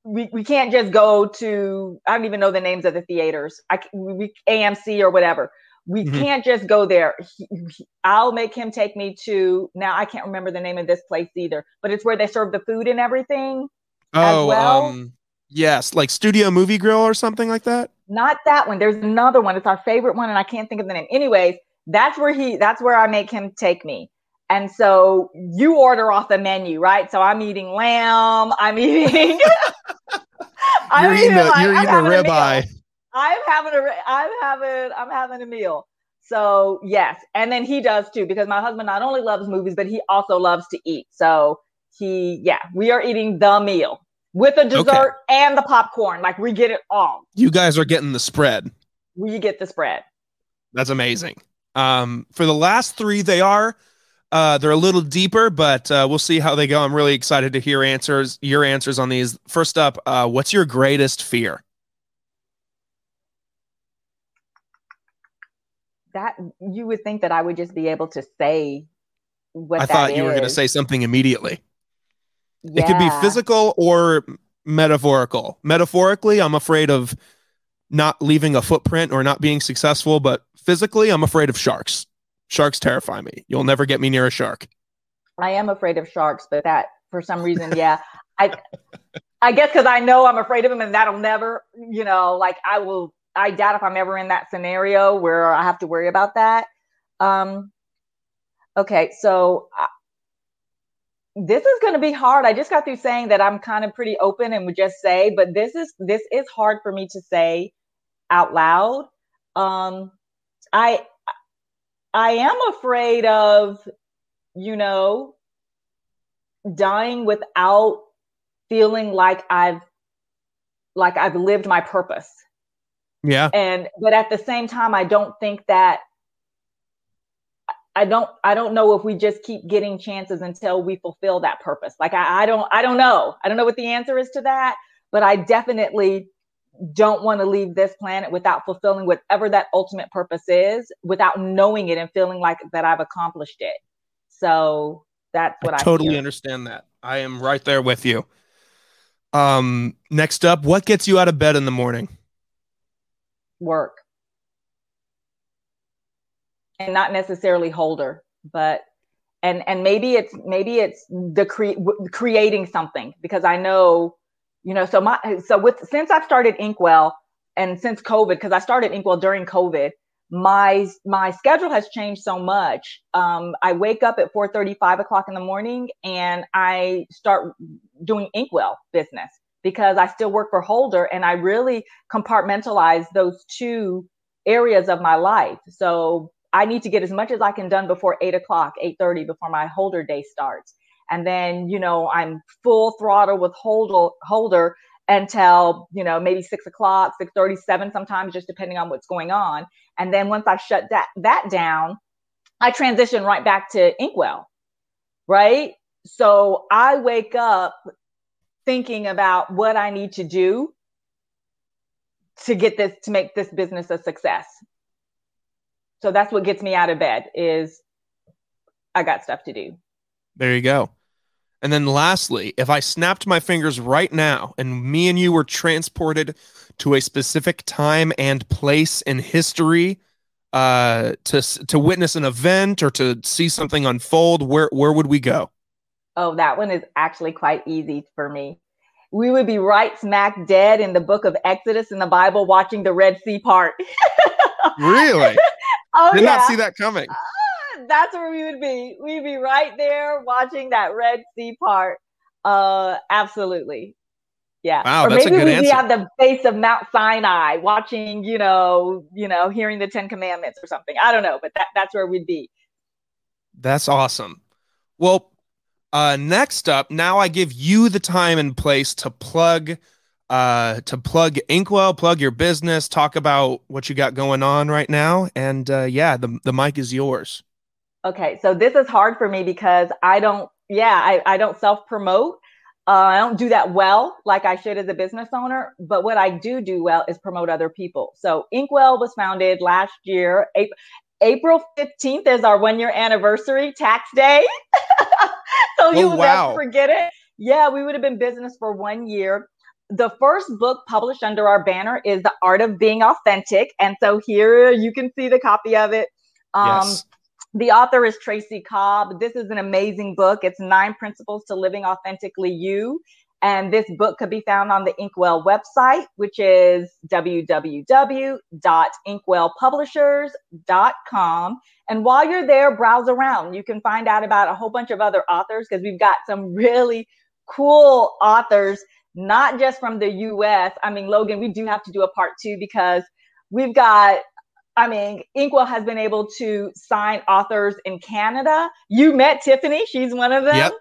we, we can't just go to I don't even know the names of the theaters. I we AMC or whatever. We mm-hmm. can't just go there. He, he, I'll make him take me to now I can't remember the name of this place either, but it's where they serve the food and everything. Oh, well. um, yes, like Studio Movie Grill or something like that. Not that one. There's another one. It's our favorite one, and I can't think of the name. Anyways, that's where he that's where I make him take me. And so you order off the menu, right? So I'm eating lamb. I'm eating. I'm you're eating, a, like, you're eating a ribeye. I'm having a. I'm having. I'm having a meal. So yes, and then he does too because my husband not only loves movies, but he also loves to eat. So he, yeah, we are eating the meal with the dessert okay. and the popcorn. Like we get it all. You guys are getting the spread. We get the spread. That's amazing. Um, for the last three, they are uh, they're a little deeper, but uh, we'll see how they go. I'm really excited to hear answers, your answers on these. First up, uh, what's your greatest fear? That you would think that I would just be able to say what I thought you were going to say something immediately. Yeah. It could be physical or metaphorical. Metaphorically, I'm afraid of not leaving a footprint or not being successful, but physically, I'm afraid of sharks. Sharks terrify me. You'll never get me near a shark. I am afraid of sharks, but that for some reason, yeah. I I guess because I know I'm afraid of them and that'll never, you know, like I will I doubt if I'm ever in that scenario where I have to worry about that. Um okay, so I, this is going to be hard. I just got through saying that I'm kind of pretty open and would just say, but this is this is hard for me to say out loud. Um, I I am afraid of, you know, dying without feeling like I've like I've lived my purpose. Yeah. And but at the same time I don't think that I don't I don't know if we just keep getting chances until we fulfill that purpose. Like I, I don't I don't know. I don't know what the answer is to that, but I definitely don't want to leave this planet without fulfilling whatever that ultimate purpose is, without knowing it and feeling like that I've accomplished it. So that's what I, I totally understand that. I am right there with you. Um, next up, what gets you out of bed in the morning? Work and not necessarily holder, but and and maybe it's maybe it's the cre- creating something because I know, you know, so my so with since I've started Inkwell and since COVID, because I started Inkwell during COVID, my my schedule has changed so much. Um, I wake up at 4 5 o'clock in the morning and I start doing Inkwell business because I still work for Holder and I really compartmentalize those two areas of my life. So I need to get as much as I can done before eight o'clock, eight thirty, before my holder day starts. And then, you know, I'm full throttle with holder holder until you know maybe six o'clock, six thirty, seven sometimes, just depending on what's going on. And then once I shut that that down, I transition right back to Inkwell, right? So I wake up thinking about what I need to do to get this to make this business a success so that's what gets me out of bed is I got stuff to do. There you go. And then lastly, if I snapped my fingers right now and me and you were transported to a specific time and place in history uh, to to witness an event or to see something unfold, where where would we go? Oh, that one is actually quite easy for me. We would be right smack dead in the book of Exodus in the Bible watching the Red Sea part. really? Oh, Did yeah. not see that coming. That's where we would be. We'd be right there watching that Red Sea part. Uh, absolutely. Yeah. Wow, or that's maybe a good we'd answer. be at the base of Mount Sinai, watching, you know, you know, hearing the Ten Commandments or something. I don't know, but that, that's where we'd be. That's awesome. Well, uh, next up, now I give you the time and place to plug uh, to plug Inkwell, plug your business, talk about what you got going on right now. And uh, yeah, the, the mic is yours. Okay. So this is hard for me because I don't, yeah, I, I don't self promote. Uh, I don't do that well like I should as a business owner. But what I do do well is promote other people. So Inkwell was founded last year. April, April 15th is our one year anniversary tax day. so you oh, will wow. never forget it. Yeah, we would have been business for one year the first book published under our banner is The Art of Being Authentic. And so here you can see the copy of it. Um, yes. The author is Tracy Cobb. This is an amazing book. It's Nine Principles to Living Authentically You. And this book could be found on the Inkwell website, which is www.inkwellpublishers.com. And while you're there, browse around. You can find out about a whole bunch of other authors because we've got some really cool authors not just from the US. I mean, Logan, we do have to do a part two because we've got I mean, Inkwell has been able to sign authors in Canada. You met Tiffany; she's one of them. Yep.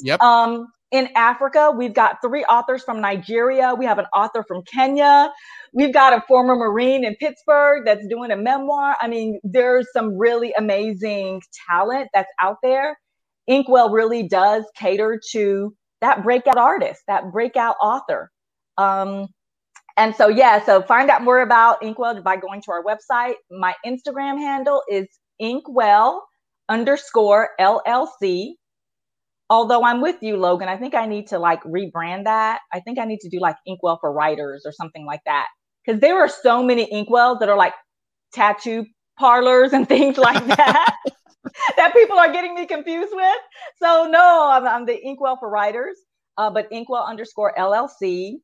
Yep. Um, in Africa, we've got three authors from Nigeria. We have an author from Kenya. We've got a former Marine in Pittsburgh that's doing a memoir. I mean, there's some really amazing talent that's out there. Inkwell really does cater to that breakout artist, that breakout author. Um, and so, yeah, so find out more about Inkwell by going to our website. My Instagram handle is Inkwell underscore LLC although I'm with you, Logan, I think I need to like rebrand that. I think I need to do like Inkwell for writers or something like that. Because there are so many Inkwells that are like tattoo parlors and things like that that people are getting me confused with. So no, I'm, I'm the Inkwell for writers, uh, but Inkwell underscore LLC.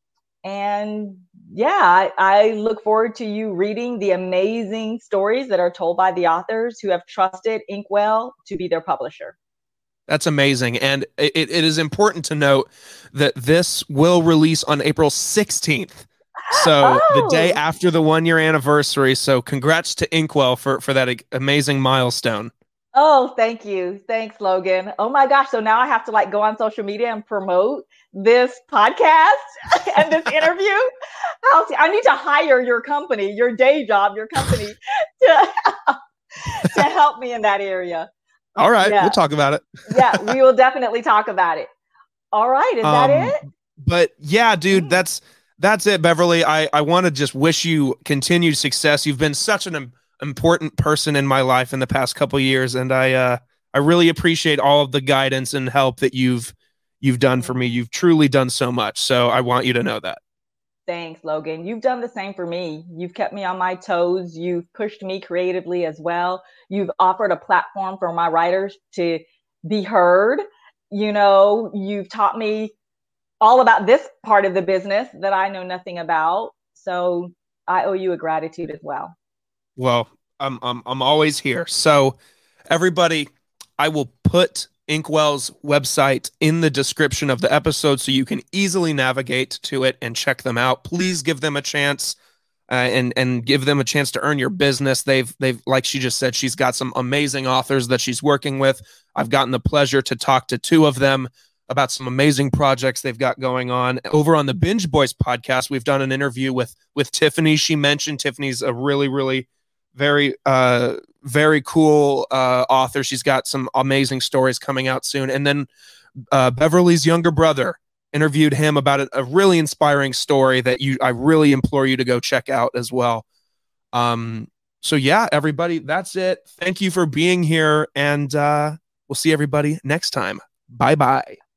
And yeah, I, I look forward to you reading the amazing stories that are told by the authors who have trusted Inkwell to be their publisher. That's amazing. And it, it is important to note that this will release on April 16th. So oh. the day after the one year anniversary. So congrats to Inkwell for, for that amazing milestone. Oh, thank you. Thanks, Logan. Oh my gosh. So now I have to like go on social media and promote this podcast and this interview. I'll see, I need to hire your company, your day job, your company to, to help me in that area. All right, yeah. we'll talk about it. yeah, we will definitely talk about it. All right, is um, that it? But yeah, dude, mm. that's that's it, Beverly. I I want to just wish you continued success. You've been such an important person in my life in the past couple years, and I uh I really appreciate all of the guidance and help that you've you've done for me. You've truly done so much. So I want you to know that. Thanks, Logan. You've done the same for me. You've kept me on my toes. You've pushed me creatively as well. You've offered a platform for my writers to be heard. You know, you've taught me all about this part of the business that I know nothing about. So I owe you a gratitude as well. Well, I'm I'm I'm always here. So everybody, I will put Inkwell's website in the description of the episode so you can easily navigate to it and check them out. Please give them a chance. Uh, and and give them a chance to earn your business. They've they've like she just said, she's got some amazing authors that she's working with. I've gotten the pleasure to talk to two of them about some amazing projects they've got going on over on the Binge Boys podcast. We've done an interview with with Tiffany. She mentioned Tiffany's a really really very uh very cool uh author. She's got some amazing stories coming out soon. And then uh beverly's younger brother interviewed him about a, a really inspiring story that you i really implore you to go check out as well. Um so yeah everybody that's it. Thank you for being here and uh we'll see everybody next time. Bye bye